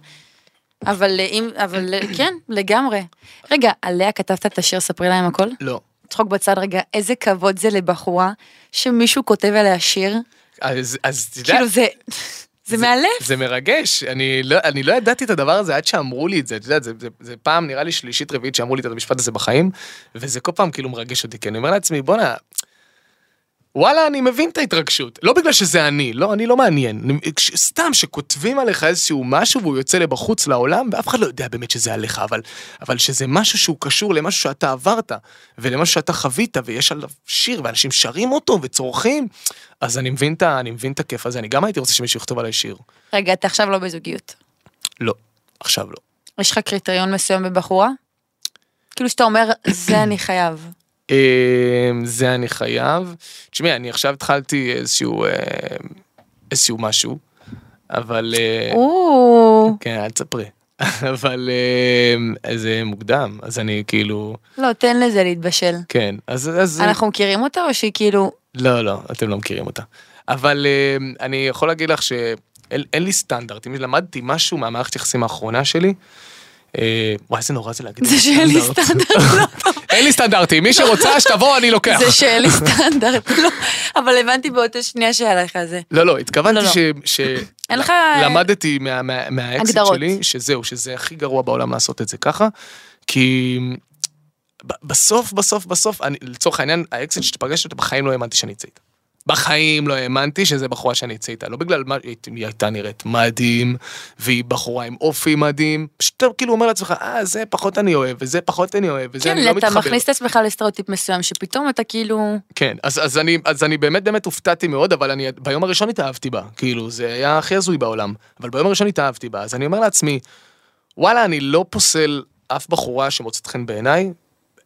אבל אם, אבל כן, לגמרי. רגע, עליה כתבת את השיר ספרי להם הכל? לא. צחוק בצד רגע, איזה כבוד זה לבחורה שמישהו כותב עליה שיר, אז, אז יודע, כאילו זה, זה מאלף. זה מרגש, אני לא, אני לא ידעתי את הדבר הזה עד שאמרו לי את זה, את יודעת, זה, זה, זה פעם נראה לי שלישית רביעית שאמרו לי את המשפט הזה בחיים, וזה כל פעם כאילו מרגש אותי, כי אני אומר לעצמי, בואנה, וואלה, אני מבין את ההתרגשות, לא בגלל שזה אני, לא, אני לא מעניין, סתם שכותבים עליך איזשהו משהו והוא יוצא לבחוץ לעולם, ואף אחד לא יודע באמת שזה עליך, אבל, אבל שזה משהו שהוא קשור למשהו שאתה עברת, ולמשהו שאתה חווית, ויש עליו שיר, ואנשים שרים אותו וצורכים, אז אני מבין את אני מבין את הכיף הזה, אני גם הייתי רוצה שמישהו יכתוב עליי שיר. רגע, אתה עכשיו לא בזוגיות. לא, עכשיו לא. יש לך קריטריון מסוים בבחורה? כאילו שאתה אומר, זה אני חייב. אמ, זה אני חייב. תשמעי, אני עכשיו התחלתי איזשהו, אה, איזשהו משהו, אבל... אה, או, כן, אל תספרי. אבל אה, זה מוקדם, אז אני כאילו... לא, תן לזה להתבשל. כן, אז... אז אנחנו מכירים אותה או שהיא כאילו, לא, לא, אתם לא מכירים אותה. אבל אה, אני יכול להגיד לך שאין אין לי סטנדרט. אם למדתי משהו מהמערכת יחסים האחרונה שלי, וואי, איזה נורא זה להגיד. זה שאין לי סטנדרט. אין לי סטנדרטים, מי שרוצה שתבוא אני לוקח. זה שאין לי סטנדרט, לא. אבל הבנתי באותה שנייה שהיה לך זה. לא, לא, התכוונתי לא, לא. ש... אין לך- למדתי מה- מה- מהאקזיט הגדרות. שלי, שזהו, שזה הכי גרוע בעולם לעשות את זה ככה, כי בסוף, בסוף, בסוף, אני, לצורך העניין, האקזיט שתפגש אותה, בחיים לא האמנתי שאני אצא איתה. בחיים לא האמנתי שזה בחורה שאני אצא איתה, לא בגלל מה, היא הייתה נראית מדהים, והיא בחורה עם אופי מדהים, פשוט אתה כאילו אומר לעצמך, אה, זה פחות אני אוהב, וזה פחות אני אוהב, וזה אני לא כן, אתה מתחבר. מכניס את עצמך לסטריאוטיפ מסוים, שפתאום אתה כאילו... כן, אז, אז, אני, אז אני באמת באמת הופתעתי מאוד, אבל אני ביום הראשון התאהבתי בה, כאילו, זה היה הכי הזוי בעולם, אבל ביום הראשון התאהבתי בה, אז אני אומר לעצמי, וואלה, אני לא פוסל אף בחורה שמוצאת חן בעיניי,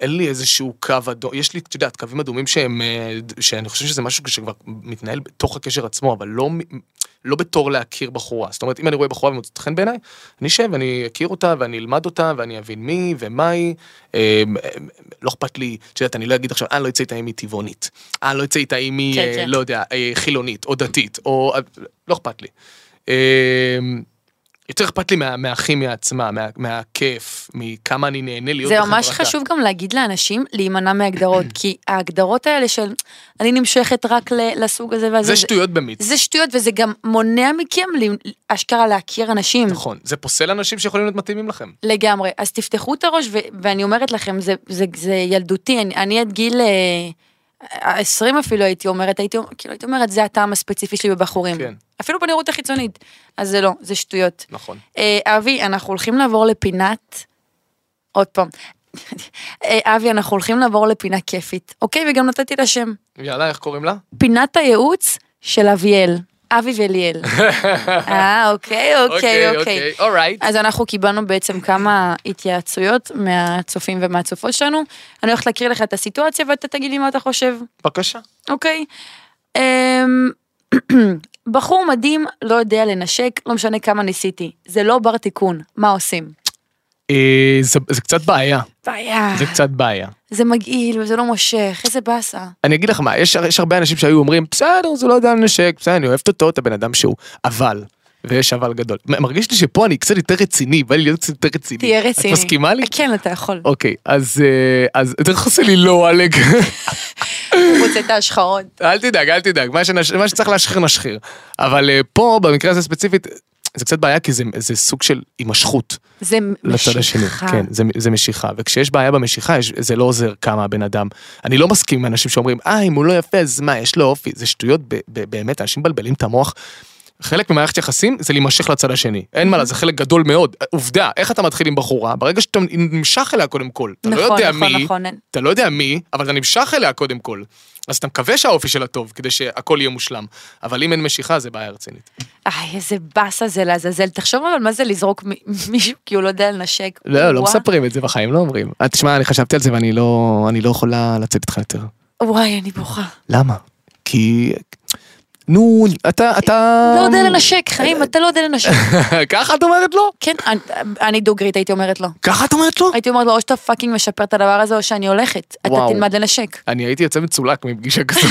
אין לי איזשהו קו אדום, יש לי, את יודעת, קווים אדומים שהם, אה, שאני חושב שזה משהו שכבר מתנהל בתוך הקשר עצמו, אבל לא, לא בתור להכיר בחורה. זאת אומרת, אם אני רואה בחורה ומוצאת חן בעיניי, אני אשב ואני אכיר אותה ואני אלמד אותה ואני אבין מי ומה היא. אה, אה, לא אכפת לי, את יודעת, אני לא אגיד עכשיו, אה, לא אצא איתה אם היא טבעונית. אה, לא אצא איתה אם היא, כן, אה, כן. לא יודע, אה, חילונית או דתית, או... לא אכפת לי. אה, יותר אכפת לי מה, מהכימיה עצמה, מה, מהכיף, מכמה אני נהנה להיות זה בחברתה. ממש חשוב גם להגיד לאנשים להימנע מהגדרות, כי ההגדרות האלה של אני נמשכת רק לסוג הזה והזה, זה שטויות במיץ. זה שטויות וזה גם מונע מכם אשכרה להכיר אנשים. נכון, זה פוסל אנשים שיכולים להיות מתאימים לכם. לגמרי. אז תפתחו את הראש, ו- ואני אומרת לכם, זה, זה, זה ילדותי, אני, אני עד גיל אה, 20 אפילו הייתי אומרת, הייתי, כאילו, הייתי אומרת, זה הטעם הספציפי שלי בבחורים. כן. אפילו בנראות החיצונית. אז זה לא, זה שטויות. נכון. אה, אבי, אנחנו הולכים לעבור לפינת, עוד פעם. אה, אבי, אנחנו הולכים לעבור לפינה כיפית, אוקיי? וגם נתתי לה שם. יאללה, איך קוראים לה? פינת הייעוץ של אביאל. אבי וליאל. אה, אוקיי, אוקיי, אוקיי. אורייט. אז אנחנו קיבלנו בעצם כמה התייעצויות מהצופים ומהצופות שלנו. אני הולכת להקריא לך את הסיטואציה ואתה תגיד לי מה אתה חושב, בבקשה. אוקיי? אמ, בחור מדהים, לא יודע לנשק, לא משנה כמה ניסיתי. זה לא בר תיקון, מה עושים? אה, זה זה קצת בעיה, בעיה, זה קצת בעיה. זה מגעיל וזה לא מושך, איזה באסה. אני אגיד לך מה, יש, יש הרבה אנשים שהיו אומרים, בסדר, זה לא יודע לנשק, בסדר, אני אוהבת אותו, את הבן אדם שהוא, אבל, ויש אבל גדול. מרגיש לי שפה אני קצת יותר רציני, בא לי להיות קצת יותר רציני. תהיה רציני. את מסכימה לי? כן, אתה יכול. אוקיי, אז, אה, אז אתה עושה לי לא, עלק. הוא רוצה את ההשחרות. אל תדאג, אל תדאג, מה, שנש... מה שצריך להשחיר נשחיר. אבל אה, פה, במקרה הזה ספציפית, זה קצת בעיה כי זה, זה סוג של הימשכות זה לצד השני. משיכה. כן, זה, זה משיכה. וכשיש בעיה במשיכה, יש, זה לא עוזר כמה הבן אדם. אני לא מסכים עם אנשים שאומרים, אה, אם הוא לא יפה, אז מה, יש לו אופי. זה שטויות, ב, ב, באמת, אנשים מבלבלים את המוח. חלק ממערכת יחסים זה להימשך לצד השני. אין מה, זה חלק גדול מאוד. עובדה, איך אתה מתחיל עם בחורה? ברגע שאתה נמשך אליה קודם כל. אתה לא נכון, יודע נכון, מי, נכון. אתה לא יודע מי, אבל אתה נמשך אליה קודם כל. אז אתה מקווה שהאופי שלה טוב, כדי שהכל יהיה מושלם. אבל אם אין משיכה, זה בעיה רצינית. איי, איזה באסה זה לעזאזל. תחשוב אבל מה זה לזרוק מישהו כי הוא לא יודע לנשק. לא, לא. מספרים את זה בחיים, לא אומרים. אה, תשמע, אני חשבתי על זה ואני לא, לא יכולה לצאת איתך יותר. וואי, אני בוכה. למה? כי... נו, אתה, אתה... לא יודע לנשק, חיים, אתה לא יודע לנשק. ככה את אומרת לו? כן, אני- דוגרית הייתי אומרת לו. ככה את אומרת לו? הייתי אומרת לו, או שאתה fucking משפר את הדבר הזה, או שאני הולכת. אתה. תלמד לנשק. אני הייתי יוצא מצולק מפגישה כזאת.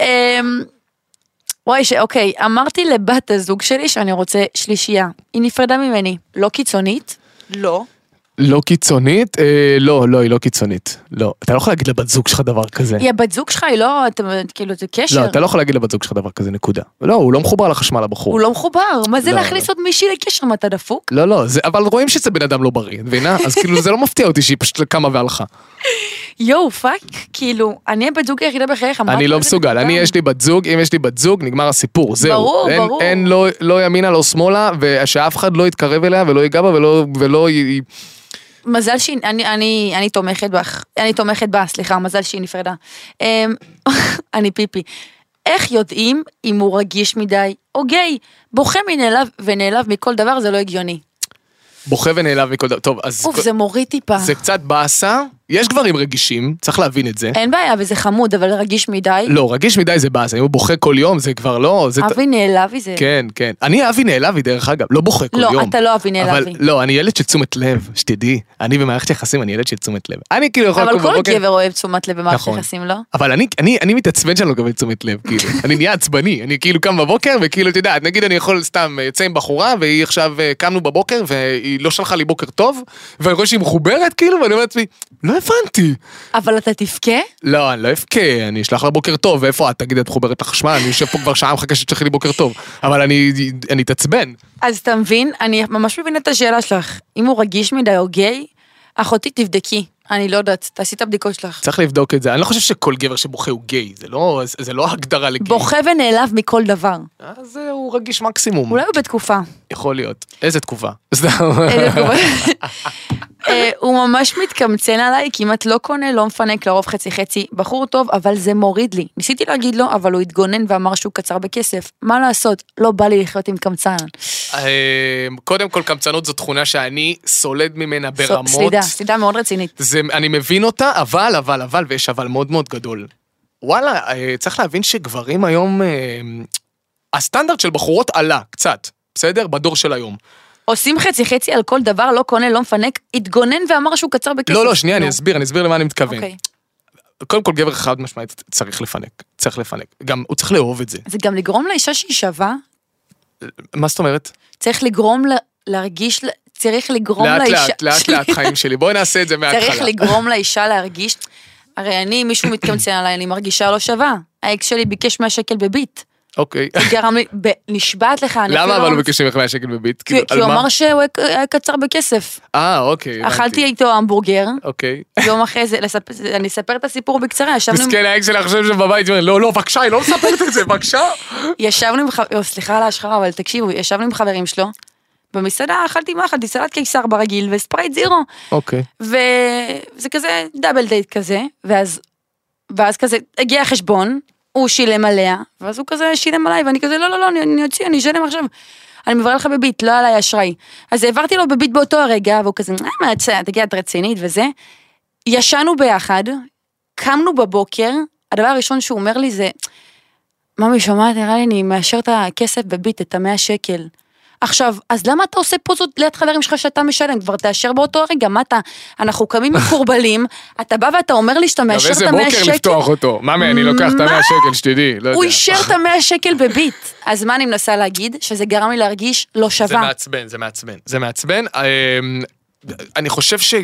אמ, וואי, אוקיי, אמרתי לבת הזוג שלי שאני רוצה שלישייה. היא נפרדה ממני. לא קיצונית? לא. לא קיצונית? אה, לא, לא, היא לא קיצונית. לא. אתה לא יכול להגיד לבת זוג שלך דבר כזה. היא הבת זוג שלך, היא לא, אתה, כאילו, זה קשר. לא, אתה לא יכול להגיד לבת זוג שלך דבר כזה, נקודה. לא, הוא לא מחובר לחשמל הבחור. הוא לא מחובר, מה זה לא, להכניס עוד מישהי לקשר, מה אתה דפוק? לא, לא, זה, אבל רואים שזה בן אדם לא בריא, את מבינה? אז כאילו זה לא מפתיע אותי שהיא פשוט קמה והלכה. יואו, fuck, כאילו, אני הבת זוג היחידה בחייך, אני לא מסוגל. אני יש לי בת זוג, אם יש לי בת זוג, נגמר הסיפור, זהו. ברור, אין, ברור. אין לא, לא ימינה, לא שמאלה, ושאף אחד לא יתקרב אליה ולא ייגע בה ולא, ולא י... מזל שהיא, אני, אני, אני תומכת בך, אני תומכת בה, סליחה, מזל שהיא נפרדה. אמ, אני פיפי. איך יודעים אם הוא רגיש מדי או גיי? בוכה מנעלב ונעלב מכל דבר זה לא הגיוני. בוכה ונעלב מכל דבר. טוב, אז אוף, זה מוריד טיפה. זה קצת באסה, יש גברים רגישים, צריך להבין את זה. אין בעיה, וזה חמוד, אבל רגיש מדי. לא, רגיש מדי זה באס, אם הוא בוכה כל יום, זה כבר לא... זה... אבי נעלבי זה... כן, כן. אני אבי נעלבי, דרך אגב, לא בוכה כל לא, יום. אתה לא אבי אבל נעלבי. לא, אני ילד של תשומת לב, שתדעי. אני במערכת יחסים, אני ילד של תשומת לב. אני כאילו יכול אבל כל בבוקר... גבר אוהב תשומת לב במערכת נכון. יחסים, לא? אבל אני, אני, אני מתעצבן שאני לא מקבל תשומת לב, כאילו. אני נהיה עצבני, אני כאילו קם בבוקר, וכאילו, את יודעת, נגיד אני יכול סתם, אה, יוצא עם בחורה, והיא עכשיו, אה, קמנו בבוקר, והיא לא שלחה לי בוקר טוב, ואני רואה שהיא מחוברת, כאילו, ואני אומר לעצמי, לא הבנתי. אבל אתה תבכה? לא, אני לא אבכה, אני אשלח לה בוקר טוב, ואיפה את? תגיד, את מחוברת לחשמל, אני יושב פה כבר שעה מחכה שתשלחי לי בוקר טוב. אבל אני, אני אתעצבן. אז אתה מבין, אני ממש מבינה את השאלה שלך. אם הוא רגיש מדי או גיי, אחותי תבדקי. אני לא יודעת, תעשי את הבדיקות שלך. צריך לבדוק את זה. אני לא חושב שכל גבר שבוכה הוא גיי, זה לא, זה לא הגדרה לגיי. בוכה ונעלב מכל דבר. אז אה, הוא רגיש מקסימום. אולי הוא בתקופה. יכול להיות. איזה תקופה? איזה תגובה. אה, הוא ממש מתקמצן עליי, כמעט לא קונה, לא מפנק, לרוב חצי חצי. בחור טוב, אבל זה מוריד לי. ניסיתי להגיד לו, אבל הוא התגונן ואמר שהוא קצר בכסף. מה לעשות? לא בא לי לחיות עם קמצן. אה, קודם כל, קמצנות זו תכונה שאני סולד ממנה ברמות. סלידה, סלידה מאוד רצינית. זה, אני מבין אותה, אבל, אבל, אבל, ויש אבל מאוד מאוד גדול. וואלה, אה, צריך להבין שגברים היום, אה, הסטנדרט של בחורות עלה, קצת, בסדר? בדור של היום. עושים חצי חצי על כל דבר, לא קונה, לא מפנק, התגונן ואמר שהוא קצר בכסף. לא, לא, שנייה, אני. אסביר, אני אסביר למה אני מתכוון. אוקיי. קודם כל, גבר חד משמעית צריך לפנק, צריך לפנק. גם, הוא צריך לאהוב את זה. זה גם לגרום לאישה שהיא שווה, מה זאת אומרת? צריך לגרום לה, להרגיש, צריך לגרום לאט לאישה... לאט, לאט לאט חיים שלי. בואי נעשה את זה מההתחלה. צריך לגרום לאישה להרגיש, הרי אני, מישהו מתקמצן עליי, אני מרגישה לא שווה. האקס שלי ביקש 100 שקל בביט. אוקיי. זה גרם לי, ב- נשבעת לך, אני למה אבל לא- הוא ביקש ממך 100 שקל בביט? כי כאילו, כי על הוא מה? אמר שהוא היה- קצר בכסף. אה, אוקיי. הבנתי. אכלתי איתו המבורגר, אוקיי. יום אחרי זה, לספ- אני אספר את הסיפור בקצרה, ישבנו עם- מסכן האקס חושב שבבית, הוא אומר, לא, לא, בבקשה, היא לא מספרת את זה, בבקשה. ישבנו עם חברים, סליחה על ההשחרה, אבל תקשיבו, ישבנו עם חברים שלו, במסעדה אכלתי מה אכלתי? סלט קיסר ברגיל וספרייט זירו. אוקיי. וזה כזה double date כזה, ואז, ואז כזה הגיע החשבון, הוא שילם עליה, ואז הוא כזה שילם עליי, ואני כזה, לא, לא, לא, אני, אני אוציא, אני אשלם עכשיו. אני מברר לך בביט, לא עליי אשראי. אז העברתי לו בביט באותו הרגע, והוא כזה, אה, מה, תגיע, את רצינית וזה. ישנו ביחד, קמנו בבוקר, הדבר הראשון שהוא אומר לי זה, ממי, שומעת, נראה לי אני מאשר את הכסף בביט, את המאה שקל. עכשיו, אז למה אתה עושה פוזות ליד חברים שלך שאתה משלם? כבר תאשר באותו הרגע, מה אתה, אנחנו קמים מקורבלים, אתה בא ואתה אומר לי שאתה מאשר איזה את המאה בוקר שקל? לפתוח אותו. ממי, אני לוקח את? המאה שקל, שתדעי. לא הוא. אישר את המאה שקל בביט. אז מה אני מנסה להגיד? שזה גרם לי להרגיש לא זה שווה. מעצבן, זה מעצבן. זה מעצבן. אמ, אני חושב ש...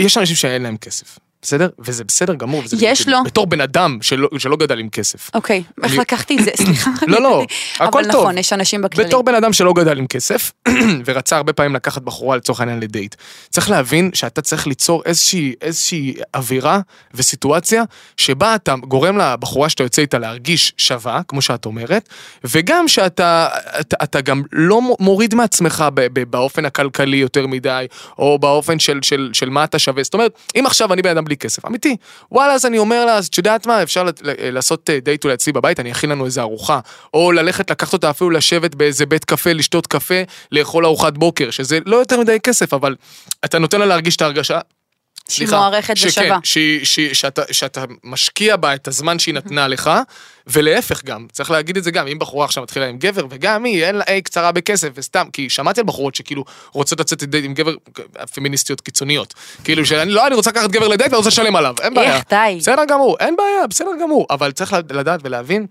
יש אנשים שאין להם כסף, בסדר? וזה בסדר גמור. וזה יש. לו. בתור בן אדם שלא שלא גדל עם כסף. אוקיי, איך אני- לקחתי את זה? סליחה. לא, לא, הכל אבל טוב. נכון, יש אנשים בכללי. בתור בן אדם שלא גדל עם כסף, ורצה הרבה פעמים לקחת בחורה לצורך העניין לדייט, צריך להבין שאתה צריך ליצור איזושהי, איזושהי אווירה וסיטואציה שבה אתה גורם לבחורה שאתה יוצא איתה להרגיש שווה, כמו שאת אומרת, וגם שאתה אתה, אתה גם לא מוריד מעצמך באופן הכלכלי יותר מדי, או באופן של, של, של מה אתה שווה. זאת אומרת, אם עכשיו אני בן אדם בלי כסף, אמיתי, וואלה, אז אני אומר לה, את יודעת מה, אפשר ל- לעשות אה, דייט אולי אצלי בבית, אני אכין לנו איזה ארוחה, או ללכת לקחת אותה אפילו לשבת באיזה בית קפה, לשתות קפה, לאכול ארוחת בוקר, שזה לא יותר מדי כסף, אבל אתה נותן לה להרגיש את ההרגשה. שהיא סליחה, מוערכת שכן, ושווה. שהיא- שהיא- שאתה, שאתה משקיע בה את הזמן שהיא נתנה לך, ולהפך גם, צריך להגיד את זה גם, אם בחורה עכשיו מתחילה עם גבר, וגם היא, אין לה אי קצרה בכסף, וסתם, כי שמעתי על בחורות שכאילו רוצות לצאת לדייט עם גבר, פמיניסטיות קיצוניות. כאילו שאני, לא, אני רוצה לקחת גבר לדייט ואני רוצה לשלם עליו, אין בעיה. איך, די. בסדר גמור, אין בעיה, בסדר גמור, אבל צריך לדעת ולהבין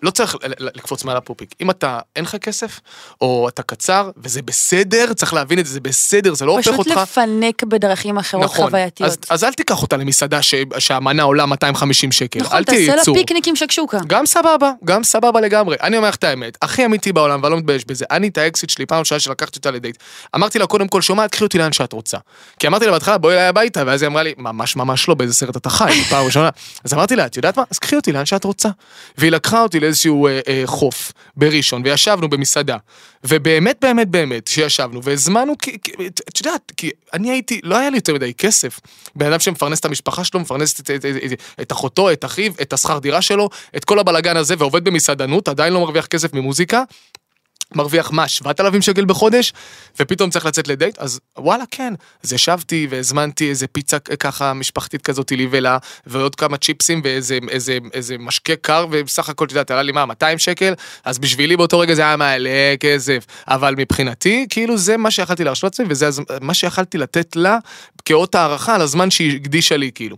שלא צריך לקפוץ מעל הפופיק. אם אתה, אין לך כסף, או אתה קצר, וזה בסדר, צריך להבין את זה, זה בסדר, זה לא הופך פשוט אותך... לפנק בדרכים אחרות נכון, חווייתיות. אז, אז אל תיקח אותה למסעדה ש, שהמנה עולה 250 שקל, נכון, אל תהיה תעשה לה יצור. פיקניק עם שקשוקה. גם סבבה, גם סבבה לגמרי. אני אומר לך את האמת, הכי אמיתי בעולם, ואני לא מתבייש בזה. אני את האקסית שלי, פעם ראשונה שלקחתי אותה לדייט. אמרתי לה, קודם כל, שומעת, קחי אותי לאן שאת רוצה. כי אמרתי לה בהתחלה, בואי אליי הביתה, ואז היא אמרה לי, ממש ממש לא, באיזה סרט אתה חי, פעם ראשונה. אז אמרתי לה, את יודעת מה? אז קחי אותי לאן שאת רוצה. והיא לקחה אותי לאיזשהו אה, אה, חוף בראשון, וישבנו במסעדה. ובאמת, באמת, באמת, שישבנו, והזמנו, את יודעת, כי אני הייתי, לא היה לי יותר מדי כסף. בן אדם שמפרנס את המשפחה שלו, מפרנס את, את, את, את, את אחותו, את אחיו, את השכר דירה שלו, את כל הבלגן הזה, ועובד במסעדנות, עדיין לא מרוויח כסף ממוזיקה. מרוויח מה, 7,000 שקל בחודש, ופתאום צריך לצאת לדייט, אז וואלה, כן. אז ישבתי והזמנתי איזה פיצה ככה משפחתית כזאת לי ולה, ועוד כמה צ'יפסים ואיזה איזה, איזה משקה קר, ובסך הכל, את יודעת, עלה לי מה, 200 שקל, אז בשבילי באותו רגע זה היה מלא כסף. אבל מבחינתי, כאילו זה מה שיכלתי להרשות לעצמי, וזה מה שיכלתי לתת לה כאות הערכה על הזמן שהיא הקדישה לי, כאילו.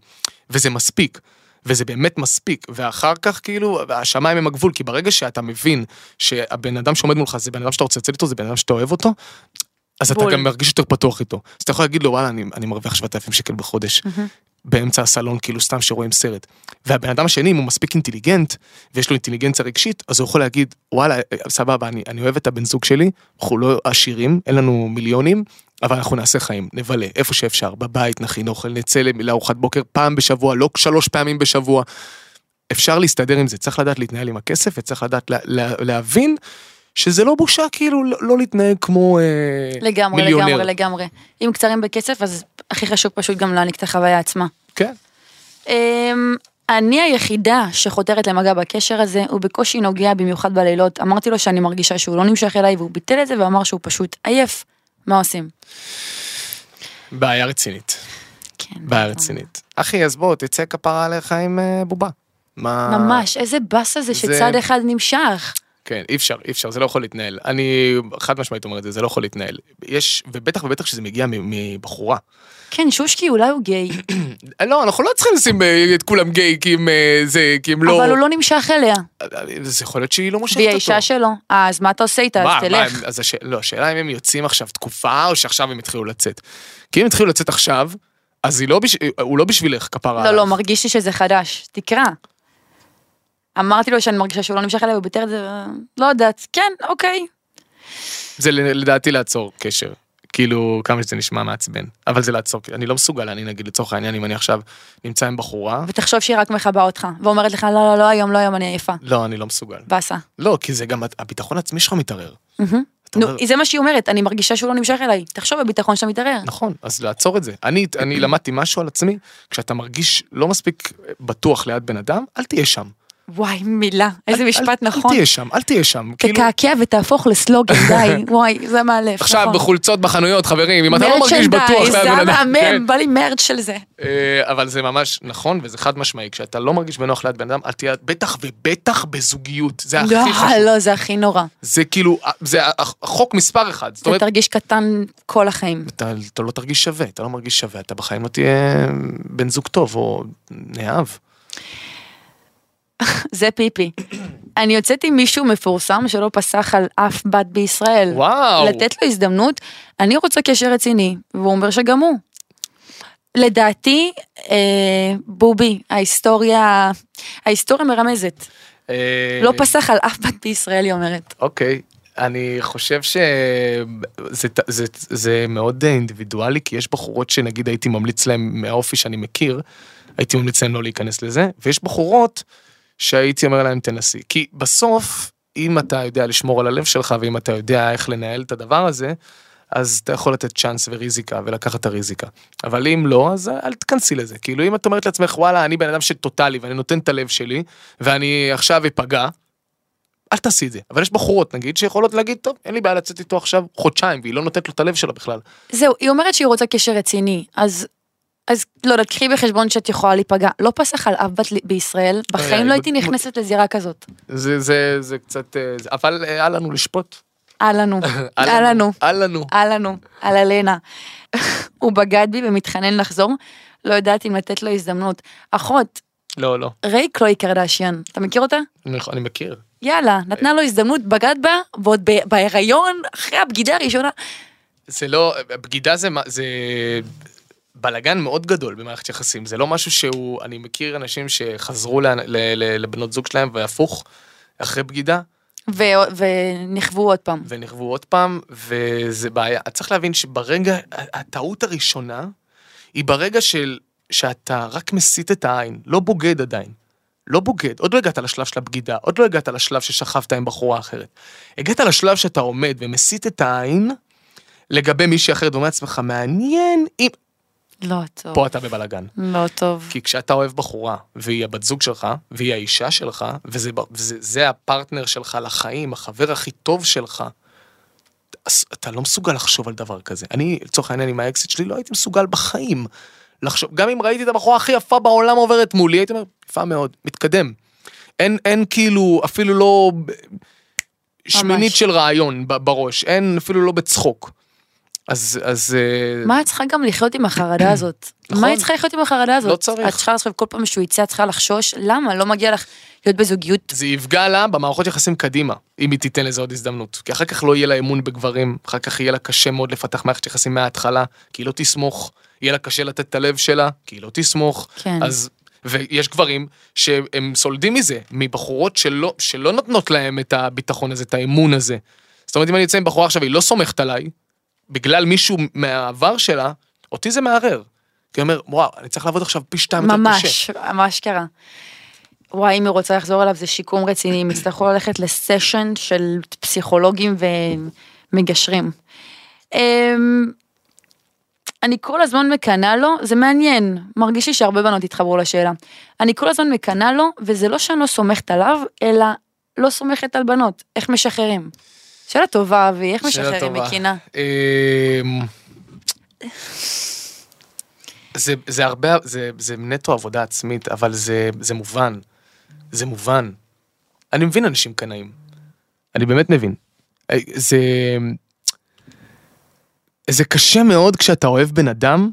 וזה מספיק. וזה באמת מספיק, ואחר כך כאילו, השמיים הם הגבול, כי ברגע שאתה מבין שהבן אדם שעומד מולך זה בן אדם שאתה רוצה לצאת איתו, זה בן אדם שאתה אוהב אותו, אז אתה בול. גם מרגיש יותר פתוח איתו. אז אתה יכול להגיד לו, וואלה, אני, אני מרוויח 7,000 שקל בחודש, באמצע הסלון, כאילו סתם שרואים סרט. והבן אדם השני, אם הוא מספיק אינטליגנט, ויש לו אינטליגנציה רגשית, אז הוא יכול להגיד, וואלה, סבבה, אני, אני אוהב את הבן זוג שלי, אנחנו לא עשירים, אין לנו מיליונים, אבל אנחנו נעשה חיים, נבלה, איפה שאפשר, בבית, נכין אוכל, נצא לארוחת בוקר פעם בשבוע, לא שלוש פעמים בשבוע. אפשר להסתדר עם זה, צריך לדעת להתנהל עם הכסף, וצריך לדעת לה, לה, להבין שזה לא בושה כאילו לא, לא להתנהג כמו אה, לגמרי, מיליונר. לגמרי, לגמרי. אם קצרים בכסף, אז הכי חשוב פשוט גם להעניק את החוויה עצמה. כן. אמ, אני היחידה שחותרת למגע בקשר הזה, הוא בקושי נוגע במיוחד בלילות. אמרתי לו שאני מרגישה שהוא לא נמשך אליי, והוא ביטל את זה ואמר שהוא פשוט עייף. מה עושים? בעיה רצינית, כן. בעיה רצינית. אחי, אז בוא, תצא כפרה עליך עם אה, בובה. מה... ממש, איזה באסה זה זה- שצד אחד נמשך. כן, אי אפשר, אי אפשר, זה לא יכול להתנהל. אני חד משמעית אומר את זה, זה לא יכול להתנהל. יש, ובטח ובטח שזה מגיע מבחורה. כן, שושקי אולי הוא גיי, לא, אנחנו לא צריכים לשים אה, את כולם גיי, כי הם אה, זה, כי הם לא... אבל הוא לא נמשך אליה. זה יכול להיות שהיא לא מושכת והיא אותו. האישה שלו. אה, אז מה אתה עושה איתה? אז תלך. אז הש... לא, השאלה אם הם יוצאים עכשיו תקופה, או שעכשיו הם התחילו לצאת. כי אם הם התחילו לצאת עכשיו, אז לא בש... הוא לא בשבילך כפרה לא. לא, מרגיש לי שזה חדש. תקרא. אמרתי לו שאני מרגישה שהוא לא נמשך אליי, הוא ביטל את זה, לא יודעת. כן, אוקיי. זה לדעתי לעצור קשר. כאילו, כמה שזה נשמע מעצבן. אבל זה לעצור, אני לא מסוגל, אני נגיד לצורך העניין, אם אני עכשיו נמצא עם בחורה, ותחשוב שהיא רק מכבה אותך, ואומרת לך, לא, לא, לא היום, לא היום, אני עייפה. לא, אני לא מסוגל. באסה. לא, כי זה גם, הביטחון העצמי שלך מתערער. נו, זה מה שהיא אומרת, אני מרגישה שהוא לא נמשך אליי. תחשוב בביטחון שאתה מתערער. נכון, אז לעצור את זה. אני, אני למדתי משהו על עצמי, כשאתה מרגיש לא מספיק בטוח ליד בן אדם, אל תהיה שם. וואי, מילה, איזה אל- משפט אל, נכון. אל תהיה שם, אל תהיה שם. כאילו, תקעקע ותהפוך לסלוגן, די, וואי, זה מאלף, עכשיו נכון. בחולצות בחנויות, חברים, אם אתה לא מרגיש בטוח זה בן אדם. כן. המהמם, בא לי מרץ' של זה. אה, אבל זה ממש נכון, וזה חד משמעי. כשאתה לא מרגיש בנוח ליד בן אדם, אל תהיה, בטח ובטח בזוגיות. זה הכי לא, חשוב. לא, זה הכי נורא. זה כאילו, זה החוק מספר אחד. אתה אומרת, תרגיש קטן כל החיים. אתה, אתה לא תרגיש שווה, אתה לא מרגיש שווה, אתה בחיים לא תהיה בן זוג טוב או נאהב. זה פיפי. אני יוצאת עם מישהו מפורסם שלא פסח על אף בת בישראל. וואו. לתת לו הזדמנות, אני רוצה קשר רציני, והוא אומר שגם הוא. לדעתי, אה, בובי, ההיסטוריה, ההיסטוריה מרמזת. אה, לא פסח על אף בת בישראל, היא אומרת. אוקיי. אני חושב שזה זה, זה מאוד אינדיבידואלי, כי יש בחורות שנגיד הייתי ממליץ להן מהאופי שאני מכיר, הייתי ממליץ להן לא להיכנס לזה, ויש בחורות שהייתי אומר להן תנסי. כי בסוף, אם אתה יודע לשמור על הלב שלך, ואם אתה יודע איך לנהל את הדבר הזה, אז אתה יכול לתת צ'אנס וריזיקה ולקחת את הריזיקה. אבל אם לא, אז אל תכנסי לזה. כאילו אם את אומרת לעצמך, וואלה, אני בן אדם שטוטאלי ואני נותן את הלב שלי, ואני עכשיו אפגע, אל תעשי את זה. אבל יש בחורות נגיד שיכולות להגיד, טוב, אין לי בעיה לצאת איתו עכשיו חודשיים, והיא לא נותנת לו את הלב שלה בכלל. זהו, היא אומרת שהיא רוצה קשר רציני, אז... אז לא יודעת, קחי בחשבון שאת יכולה להיפגע. לא פסח על אף בת בישראל, בחיים אה, לא הייתי נכנסת לזירה כזאת. זה, זה, זה קצת, אה, אבל אה, אל לנו לשפוט. אל לנו, אל לנו, אל לנו. אל לנו, על אלנה. הוא בגד בי ומתחנן לחזור, לא יודעת אם לתת לו הזדמנות. אחות, לא, לא, ריי קלוי קרדשיאן, אתה מכיר אותה? אני, אני מכיר. יאללה, נתנה לו הזדמנות, בגד בה, ועוד בהיריון, אחרי הבגידה הראשונה. זה לא, בגידה זה, מה- זה בלאגן מאוד גדול במערכת יחסים, זה לא משהו שהוא, אני מכיר אנשים שחזרו ל, ל, ל, לבנות זוג שלהם והפוך, אחרי בגידה, ו- ונכוו עוד פעם. ונכוו עוד פעם, וזה בעיה. צריך להבין שברגע, הטעות הראשונה, היא ברגע של, שאתה רק מסיט את העין, לא בוגד עדיין. לא בוגד, עוד לא הגעת לשלב של הבגידה, עוד לא הגעת לשלב ששכבת עם בחורה אחרת. הגעת לשלב שאתה עומד ומסיט את העין לגבי מישהי אחרת, ואומר לעצמך, מעניין אם... לא טוב. פה אתה בבלאגן. לא טוב. כי כשאתה אוהב בחורה, והיא הבת זוג שלך, והיא האישה שלך, וזה, וזה זה הפרטנר שלך לחיים, החבר הכי טוב שלך, אתה לא מסוגל לחשוב על דבר כזה. אני, לצורך העניין עם האקסיט שלי, לא הייתי מסוגל בחיים לחשוב, גם אם ראיתי את הבחורה הכי יפה בעולם עוברת מולי, הייתי אומר, יפה מאוד, מתקדם. אין, אין כאילו, אפילו לא שמינית של רעיון בראש, אין אפילו לא בצחוק. אז, אז... אה, מה את צריכה גם לחיות עם החרדה הזאת? נכון. מה היא צריכה לחיות עם החרדה הזאת? לא צריך. את צריכה לחשוב כל פעם שהוא יצא, את צריכה לחשוש? למה? לא מגיע לך להיות בזוגיות? זה יפגע לה במערכות יחסים קדימה, אם היא תיתן לזה עוד הזדמנות. כי אחר כך לא יהיה לה אמון בגברים, אחר כך יהיה לה קשה מאוד לפתח מערכת יחסים מההתחלה, כי היא לא תסמוך, יהיה לה קשה לתת את הלב שלה, כי היא לא תסמוך. כן. אז, ויש גברים שהם סולדים מזה, מבחורות שלא, שלא נותנות להם את הביטחון הזה, את האמון הזה. זאת אומרת, אם אני יוצא עם בחורה עכשיו, היא לא סומכת עליי, בגלל מישהו מהעבר שלה, אותי זה מערער. כי אני אומר, וואו, אני צריך לעבוד עכשיו פי שתיים יותר קשה. ממש, ממש קרה. וואי, אם היא רוצה לחזור אליו זה שיקום רציני, הם יצטרכו ללכת לסשן של פסיכולוגים ומגשרים. אמ, אני כל הזמן מקנאה לו, זה מעניין, מרגיש לי שהרבה בנות התחברו לשאלה. אני כל הזמן מקנאה לו, וזה לא שאני לא סומכת עליו, אלא לא סומכת על בנות. איך משחררים? שאלה טובה, אבי, איך משחררים. מקנאה? אמ, זה, זה הרבה, זה, זה נטו עבודה עצמית, אבל זה, זה מובן. זה מובן. אני מבין אנשים קנאים. אני באמת מבין. אה, זה... זה קשה מאוד כשאתה אוהב בן אדם,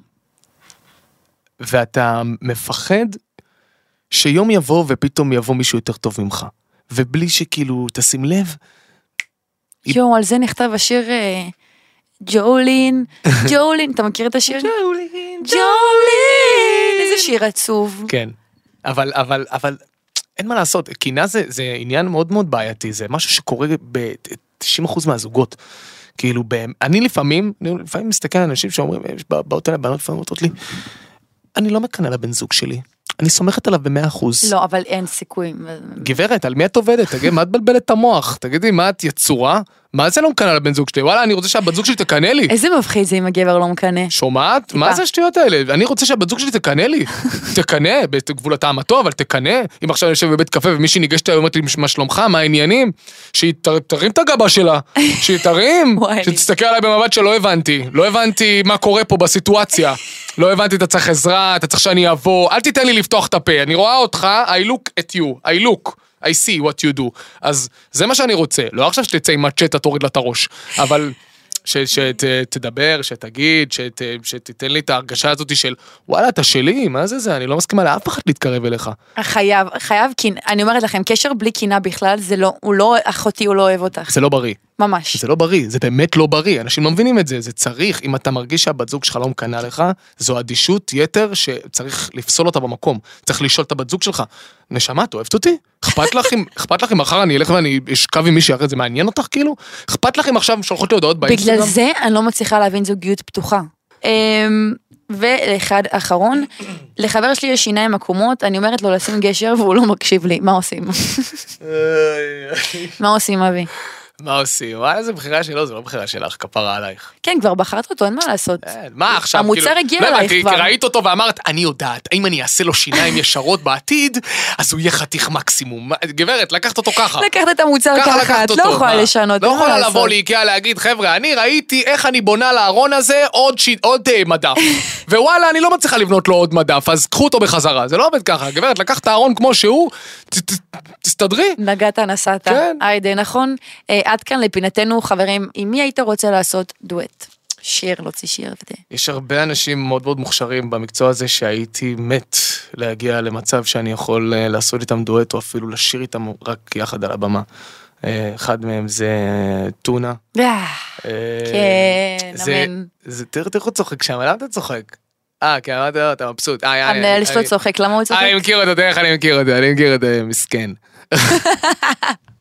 ואתה מפחד שיום יבוא ופתאום יבוא מישהו יותר טוב ממך. ובלי שכאילו תשים לב, יואו, על זה נכתב השיר אה, ג'ולין, ג'ולין, אתה מכיר את השיר? ג'ולין, איזה שיר עצוב. כן. אבל, אבל, אבל, אין מה לעשות, קינה זה, זה עניין מאוד מאוד בעייתי, זה משהו שקורה ב-90% מהזוגות. כאילו, ב- אני לפעמים, אני לפעמים מסתכל על אנשים שאומרים, באות אליי בנות לפעמים אומרות לי, אני לא מקנא לבן זוג שלי, אני סומכת עליו במאה אחוז. לא, אבל אין סיכוי. גברת, על מי את עובדת? תגידי, מה את מבלבלת את המוח? תגידי, מה את יצורה? מה זה לא מקנא לבן זוג שלי? וואלה, אני רוצה שהבת זוג שלי תקנא לי. איזה מפחיד זה אם הגבר לא מקנא. שומעת? מה זה השטויות האלה? אני רוצה שהבת זוג שלי תקנא לי. תקנא, בגבול הטעם הטוב, אבל תקנא. אם עכשיו אני יושב בבית קפה ומישהי ניגשת אליי ואומרת לי, מה שלומך, מה העניינים? שהיא ת- תרים את הגבה שלה. שהיא תרים. וואי, אני- שתסתכל עליי במבט שלא הבנתי. לא הבנתי מה קורה פה בסיטואציה. לא הבנתי, אתה צריך עזרה, אתה צריך שאני אבוא. אל תיתן לי לפתוח את הפה. אני רואה אותך, I look at you. I look. I see what you do. אז זה מה שאני רוצה. לא עכשיו שתצא עם מצ'טה, תוריד לה את הראש. אבל... שתדבר, שתגיד, שת, שתיתן לי את ההרגשה הזאת של וואלה אתה שלי, מה זה זה, אני לא מסכימה לאף אחד להתקרב אליך. חייב, חייב, אני אומרת לכם, קשר בלי קנאה בכלל, זה לא, הוא לא, אחותי, הוא לא אוהב אותך. זה לא בריא. ממש. זה לא בריא, זה באמת לא בריא, אנשים לא מבינים את זה, זה צריך, אם אתה מרגיש שהבת זוג שלך לא מקנאה לך, זו אדישות יתר שצריך לפסול אותה במקום. צריך לשאול את הבת זוג שלך, נשמה, את אוהבת אותי? אכפת לך אם, אכפת לך אם מחר אני אלך ואני אשכב עם מישהי אחרת, זה מעניין אותך כאילו? אכפת לך אם עכשיו שולחות לי הודעות באינסטגרם? בגלל זה אני לא מצליחה להבין זוגיות פתוחה. אמ, ואחד אחרון, לחבר שלי יש שיניים עקומות, אני אומרת לו לשים גשר והוא לא מקשיב לי, מה עושים? מה עושים אבי? מה עושים? וואלה, זה בחירה שלו, זה לא בחירה שלך, כפרה עלייך. כן, כבר בחרת אותו, אין מה לעשות. אין, מה עכשיו? המוצר כאילו, הגיע לא אלייך כבר. כי ראית אותו ואמרת, אני יודעת, אם אני אעשה לו שיניים ישרות בעתיד, אז הוא יהיה חתיך מקסימום. גברת, לקחת אותו ככה. לקחת את המוצר ככה את. לא יכולה? לשנות, לא יכולה. לבוא לאיקאה להגיד, חבר'ה, אני ראיתי איך אני בונה לארון הזה עוד אה, מדף. ווואלה, אני לא מצליחה לבנות לו עוד מדף, אז קחו אותו בחזרה. זה לא עובד ככה. גברת, לקחת את הארון כמו שהוא, תסתדרי. נגעת נסעת, כן. היידה נכון. עד כאן לפינתנו חברים, עם מי היית רוצה לעשות דואט? שיר, להוציא שיר וזה. יש הרבה אנשים מאוד מאוד מוכשרים במקצוע הזה שהייתי מת להגיע למצב שאני יכול אה, לעשות איתם דואט או אפילו לשיר איתם רק יחד על הבמה. אה, אחד מהם זה אה, טונה. כן, אמן. זה תראה איך הוא צוחק שם, למה אתה צוחק? אה, כן, אמרתי לו, אתה מבסוט. המנהל שלו צוחק, למה הוא צוחק? אני מכיר אותו, איך אני מכיר אותו, אני מכיר אותו, מסכן.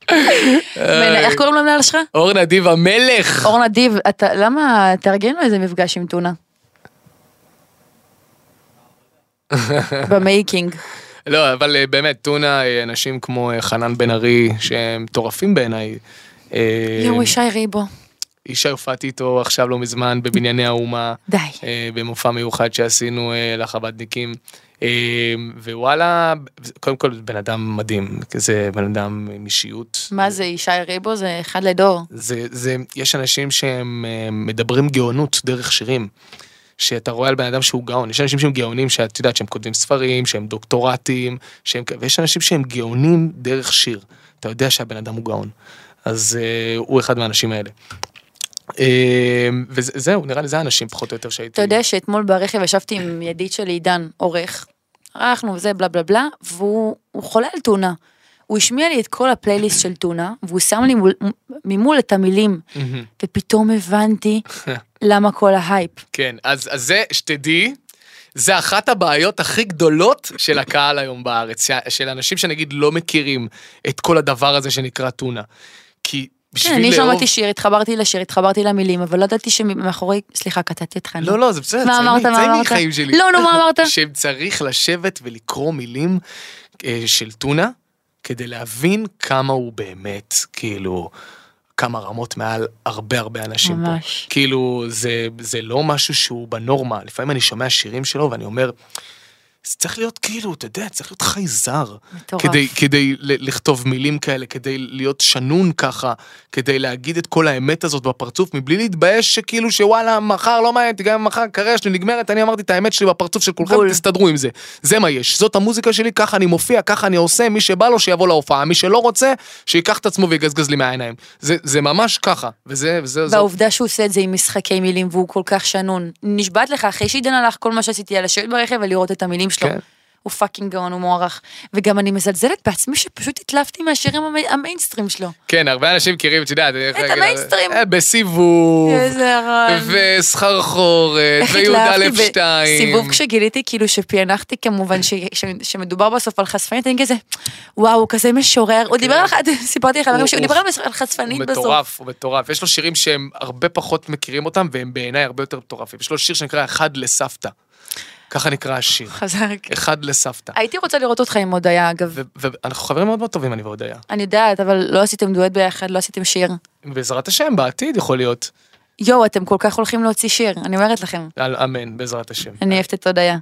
מנהל- איך קוראים למנהל שלך? אור נדיב המלך. אור נדיב, אתה- למה, תארגן לו איזה מפגש עם טונה. במייקינג. לא, אבל אה, באמת, טונה, אה, אנשים כמו אה, חנן בן ארי, שהם מטורפים בעיניי. אה, יואו, שי ריבו. ישי הופעתי איתו עכשיו לא מזמן בבנייני האומה, די. אה, במופע מיוחד שעשינו אה, לחב"דניקים. אה, ווואלה, קודם כל בן אדם מדהים, זה בן אדם עם אישיות. מה זה, ישי ריבו זה אחד לדור. זה, זה, יש אנשים שהם אה, מדברים גאונות דרך שירים. שאתה רואה על בן אדם שהוא גאון, יש אנשים שהם גאונים שאת יודעת שהם כותבים ספרים, שהם דוקטורטים, שהם, ויש אנשים שהם גאונים דרך שיר. אתה יודע שהבן אדם הוא גאון. אז אה, הוא אחד מהאנשים האלה. אה, וזהו, נראה לי זה האנשים פחות או יותר שהייתי. אתה יודע שאתמול ברכב ישבתי עם ידיד שלי, עידן, עורך, ערכנו וזה בלה בלה בלה, והוא הוא חולה על טונה. הוא השמיע לי את כל הפלייליסט של טונה, והוא שם לי מול, ממול את המילים. ופתאום הבנתי למה כל ההייפ. כן, אז, אז זה, שתדעי, זה אחת הבעיות הכי גדולות של הקהל היום בארץ, של אנשים שנגיד לא מכירים את כל הדבר הזה שנקרא טונה. כי בשביל כן, אני לאהוב... שמעתי שיר, התחברתי לשיר, התחברתי למילים, אבל לא ידעתי שמאחורי, סליחה, קטעתי אותך. לא, לא, זה בסדר, אמרת? חיים שלי. לא, נו, מה אמרת? שצריך לשבת ולקרוא מילים אה, של טונה, כדי להבין כמה הוא באמת, כאילו, כמה רמות מעל הרבה הרבה אנשים פה. ממש. כאילו, זה, זה לא משהו שהוא בנורמה. לפעמים אני שומע שירים שלו ואני אומר, זה צריך להיות כאילו, אתה יודע, צריך להיות חי זר. מטורף. כדי, כדי לכתוב מילים כאלה, כדי להיות שנון ככה, כדי להגיד את כל האמת הזאת בפרצוף, מבלי להתבייש שכאילו שוואלה, מחר לא מעניין, גם אם מחר הקריירה שלי נגמרת, אני אמרתי את האמת שלי בפרצוף של כולכם, בול. תסתדרו עם זה. זה מה יש, זאת המוזיקה שלי, ככה אני מופיע, ככה אני עושה, מי שבא לו שיבוא להופעה, מי שלא רוצה, שייקח את עצמו ויגזגז לי מהעיניים. זה, זה ממש ככה, וזה, וזה, זו- והעובדה שהוא עושה את זה עם משחקי מילים והוא כל כך שנון. נשבעת לך, אחרי שעידן הלך, כל מה שעשיתי היה לשבת ברכב ולראות את המילים שלו. כן. הוא fucking גאון, הוא מוערך. וגם אני מזלזלת בעצמי שפשוט התלהבתי מהשירים המי- המיינסטרים שלו. כן, הרבה אנשים מכירים, את יודעת, את המיינסטרים. אה, בסיבוב, איזה רע. וסחרחורת, ויהודה לב שתיים. בסיבוב כשגיליתי כאילו שפענחתי כמובן ש- ש- שמדובר בסוף על חשפנית, אני כזה, וואו, הוא כזה משורר. הוא דיבר על, סיפרתי לך, כן. הוא- הוא- דיבר על חשפנית הוא בסוף. מטורף, הוא מטורף. יש לו שירים שהם הרבה פחות מכירים אותם, והם בעיניי הרבה יותר מטורפים. יש לו שיר שנקרא אחד לסבתא. ככה נקרא השיר. חזק. אחד לסבתא. הייתי רוצה לראות אותך עם הודיה אגב. ואנחנו חברים מאוד מאוד טובים, אני והודיה. אני יודעת, אבל לא עשיתם דואט ביחד, לא עשיתם שיר. בעזרת השם, בעתיד יכול להיות. יואו, אתם כל כך הולכים להוציא שיר, אני אומרת לכם. אמן, בעזרת השם. אני אוהבת את הודיה.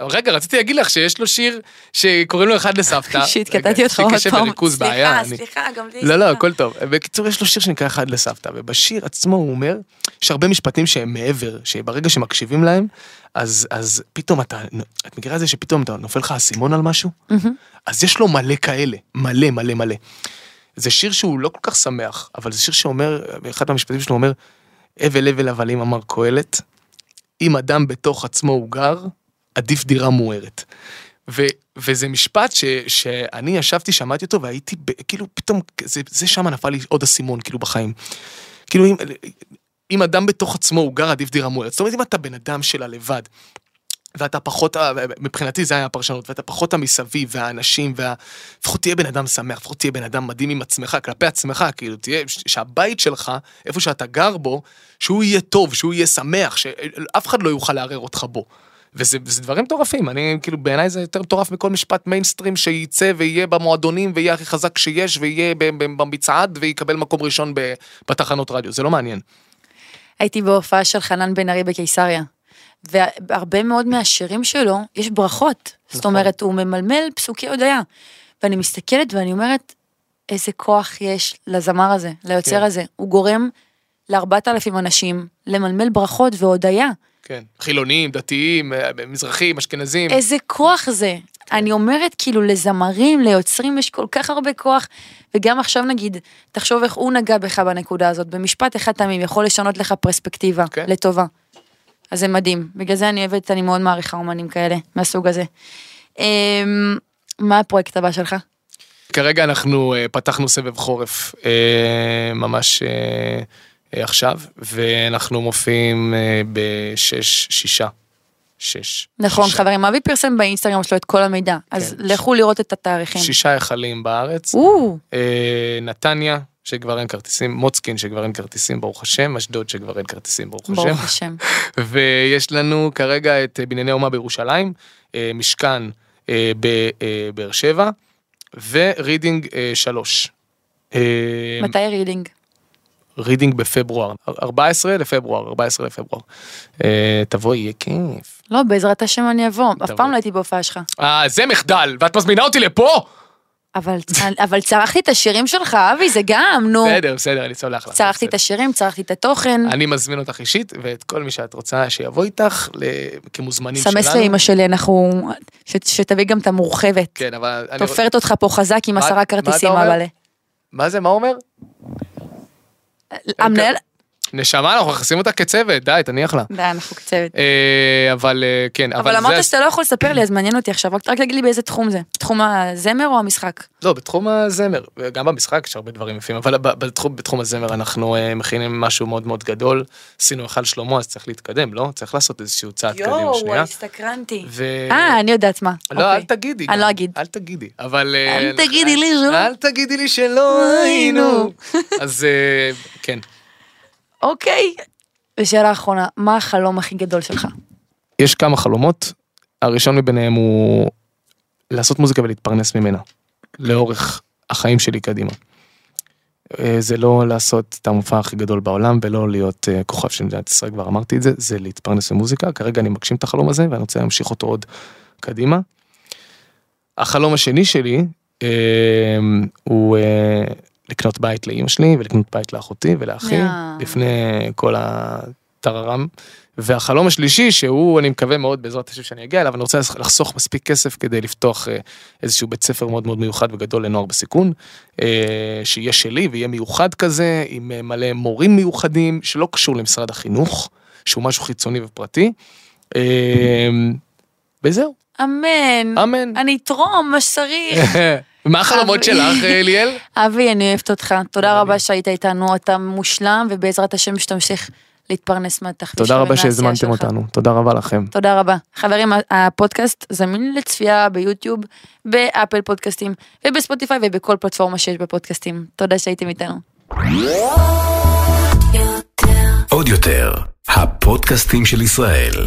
רגע, רציתי להגיד לך שיש לו שיר שקוראים לו אחד לסבתא. רגע, קטעתי אותך עוד פעם. בעיה. סליחה, סליחה, גם לי. לא, לא. הכל טוב. בקיצור, יש לו שיר שנקרא אחד לסבתא, ובשיר עצמו הוא אומר, יש הרבה משפטים שהם מעבר, שברגע שמקשיבים להם, אז, אז פתאום אתה, את מכירה את זה שפתאום אתה נופל לך האסימון על משהו? אז יש לו מלא כאלה, מלא מלא מלא. זה שיר שהוא לא כל כך שמח, אבל זה שיר שאומר, אחד מהמשפטים שלו אומר, הבל הבל הבלים אמר קהלת, אם אדם בתוך עצמו הוא גר, עדיף דירה מוארת. ו, וזה משפט ש, שאני ישבתי, שמעתי אותו, והייתי, ב, כאילו, פתאום, זה, זה שם נפל לי עוד אסימון, כאילו, בחיים. כאילו, אם, אם אדם בתוך עצמו הוא גר, עדיף דירה מוארת. זאת אומרת, אם אתה בן אדם של הלבד, ואתה פחות, מבחינתי זה היה הפרשנות, ואתה פחות המסביב והאנשים, וה... לפחות תהיה בן אדם שמח, לפחות תהיה בן אדם מדהים עם עצמך, כלפי עצמך, כאילו, תהיה, שהבית שלך, איפה שאתה גר בו, שהוא יהיה טוב, שהוא יהיה שמח, שאף אחד לא יוכל לערער אותך בו. וזה, דברים מטורפים, אני כאילו בעיניי זה יותר מטורף מכל משפט מיינסטרים שייצא ויהיה במועדונים ויהיה הכי חזק שיש ויהיה במצעד ויקבל מקום ראשון בתחנות רדיו, זה לא מעניין. הייתי בהופעה של חנן בן ארי בקיסריה. והרבה מאוד מהשירים שלו, יש ברכות. זאת נכון. אומרת, הוא ממלמל פסוקי הודיה. ואני מסתכלת ואני אומרת, איזה כוח יש לזמר הזה, ליוצר כן. הזה. הוא גורם לארבעת אלפים אנשים למלמל ברכות והודיה. כן. חילונים, דתיים, אה, מזרחים, אשכנזים. איזה כוח זה. אני אומרת, כאילו, לזמרים, ליוצרים, יש כל כך הרבה כוח. וגם עכשיו נגיד, תחשוב איך הוא נגע בך בנקודה הזאת. במשפט אחד תמים יכול לשנות לך פרספקטיבה, כן. לטובה. אז זה מדהים. בגלל זה אני אוהבת, אני מאוד מעריכה אומנים כאלה, מהסוג הזה. אמ, מה הפרויקט הבא שלך? כרגע אנחנו אה, פתחנו סבב חורף אה, ממש עכשיו, ואנחנו מופיעים אה, בשש, שישה. שש. נכון, שישה. חברים, אבי פרסם באינסטגרם שלו את כל המידע. אז כן. לכו לראות את התאריכים. שישה היכלים בארץ. או, אה, נתניה, שכבר אין כרטיסים, מוצקין שכבר אין כרטיסים ברוך השם, אשדוד שכבר אין כרטיסים ברוך השם. ברוך השם. ויש לנו כרגע את אה, בנייני אומה בירושלים, אה, משכן אה, בבאר שבע, ורידינג אה, שלוש. אה, מתי רידינג? רידינג בפברואר, 14 לפברואר, 14 לפברואר. אה, תבואי, יהיה כיף. לא, בעזרת השם אני אבוא, אף. פעם לא הייתי בהופעה שלך. אה, זה מחדל, ואת מזמינה אותי לפה? אבל, אבל צרחתי את השירים שלך, אבי, זה גם, נו. בסדר, בסדר, אני סולח לך. צרחתי את. השירים, צרחתי את התוכן. אני מזמין אותך אישית, ואת כל מי שאת רוצה שיבוא איתך כמוזמנים שלנו. סמס לאמא שלי, אנחנו... ש- שתביא גם את המורחבת. כן, אבל... תופרת אותך פה חזק עם עשרה כרטיסים, אומר? אבל... מה זה, מה הוא אומר? המנהל... נשמה, אנחנו מכניסים אותה כצוות, די, תניח לה. די, אנחנו קצבת. אה, אבל אה, כן, אבל אבל אמרת זה... שאתה לא יכול לספר לי, אז מעניין אותי עכשיו, רק תגיד לי באיזה תחום זה. תחום הזמר או המשחק? לא, בתחום הזמר, גם במשחק יש הרבה דברים יפים, אבל בתחום, הזמר אנחנו אה, מכינים משהו מאוד מאוד גדול. עשינו היכל שלמה, אז צריך להתקדם, לא? צריך לעשות איזשהו צעד קדימה שנייה. הסתקרנתי. ו... אה, אני יודעת מה. לא, אל אוקיי. תגידי. אני. לא אגיד. אל תגידי. אבל... אל תגידי לי שלא. אל תגידי לי שלא היינו. אז אה, כן. אוקיי. ושאלה אחרונה, מה החלום הכי גדול שלך? יש כמה חלומות, הראשון מביניהם הוא לעשות מוזיקה ולהתפרנס ממנה, לאורך החיים שלי קדימה. אה, זה לא לעשות את המופע הכי גדול בעולם ולא להיות אה, כוכב של מדינת ישראל, כבר אמרתי את זה, זה להתפרנס במוזיקה, כרגע אני מגשים את החלום הזה ואני רוצה להמשיך אותו עוד קדימה. החלום השני שלי אה, הוא אה, לקנות בית לאימא שלי ולקנות בית לאחותי ולאחי, יאה. לפני כל הטררם. והחלום השלישי שהוא אני מקווה מאוד בעזרת השם שאני אגיע אליו אני רוצה לחסוך מספיק כסף כדי לפתוח אה, איזשהו בית ספר מאוד מאוד מיוחד וגדול לנוער בסיכון אה, שיהיה שלי ויהיה מיוחד כזה עם אה, מלא מורים מיוחדים שלא קשור למשרד החינוך שהוא משהו חיצוני ופרטי. וזהו אמן. אמן. אני אתרום מה שצריך. מה החלומות. שלך אה, ליאל? אבי, אני אוהבת אותך. תודה רבה. שהיית איתנו, אתה מושלם, ובעזרת השם שתמשיך להתפרנס מהתחביב תודה שלך רבה שהזמנתם. אותנו תודה רבה לכם. תודה רבה. חברים, הפודקאסט זמין לצפייה ביוטיוב, באפל פודקאסטים, ובספוטיפיי ובכל פלטפורמה שיש בפודקאסטים. תודה שהייתם איתנו. עוד יותר, הפודקאסטים של ישראל.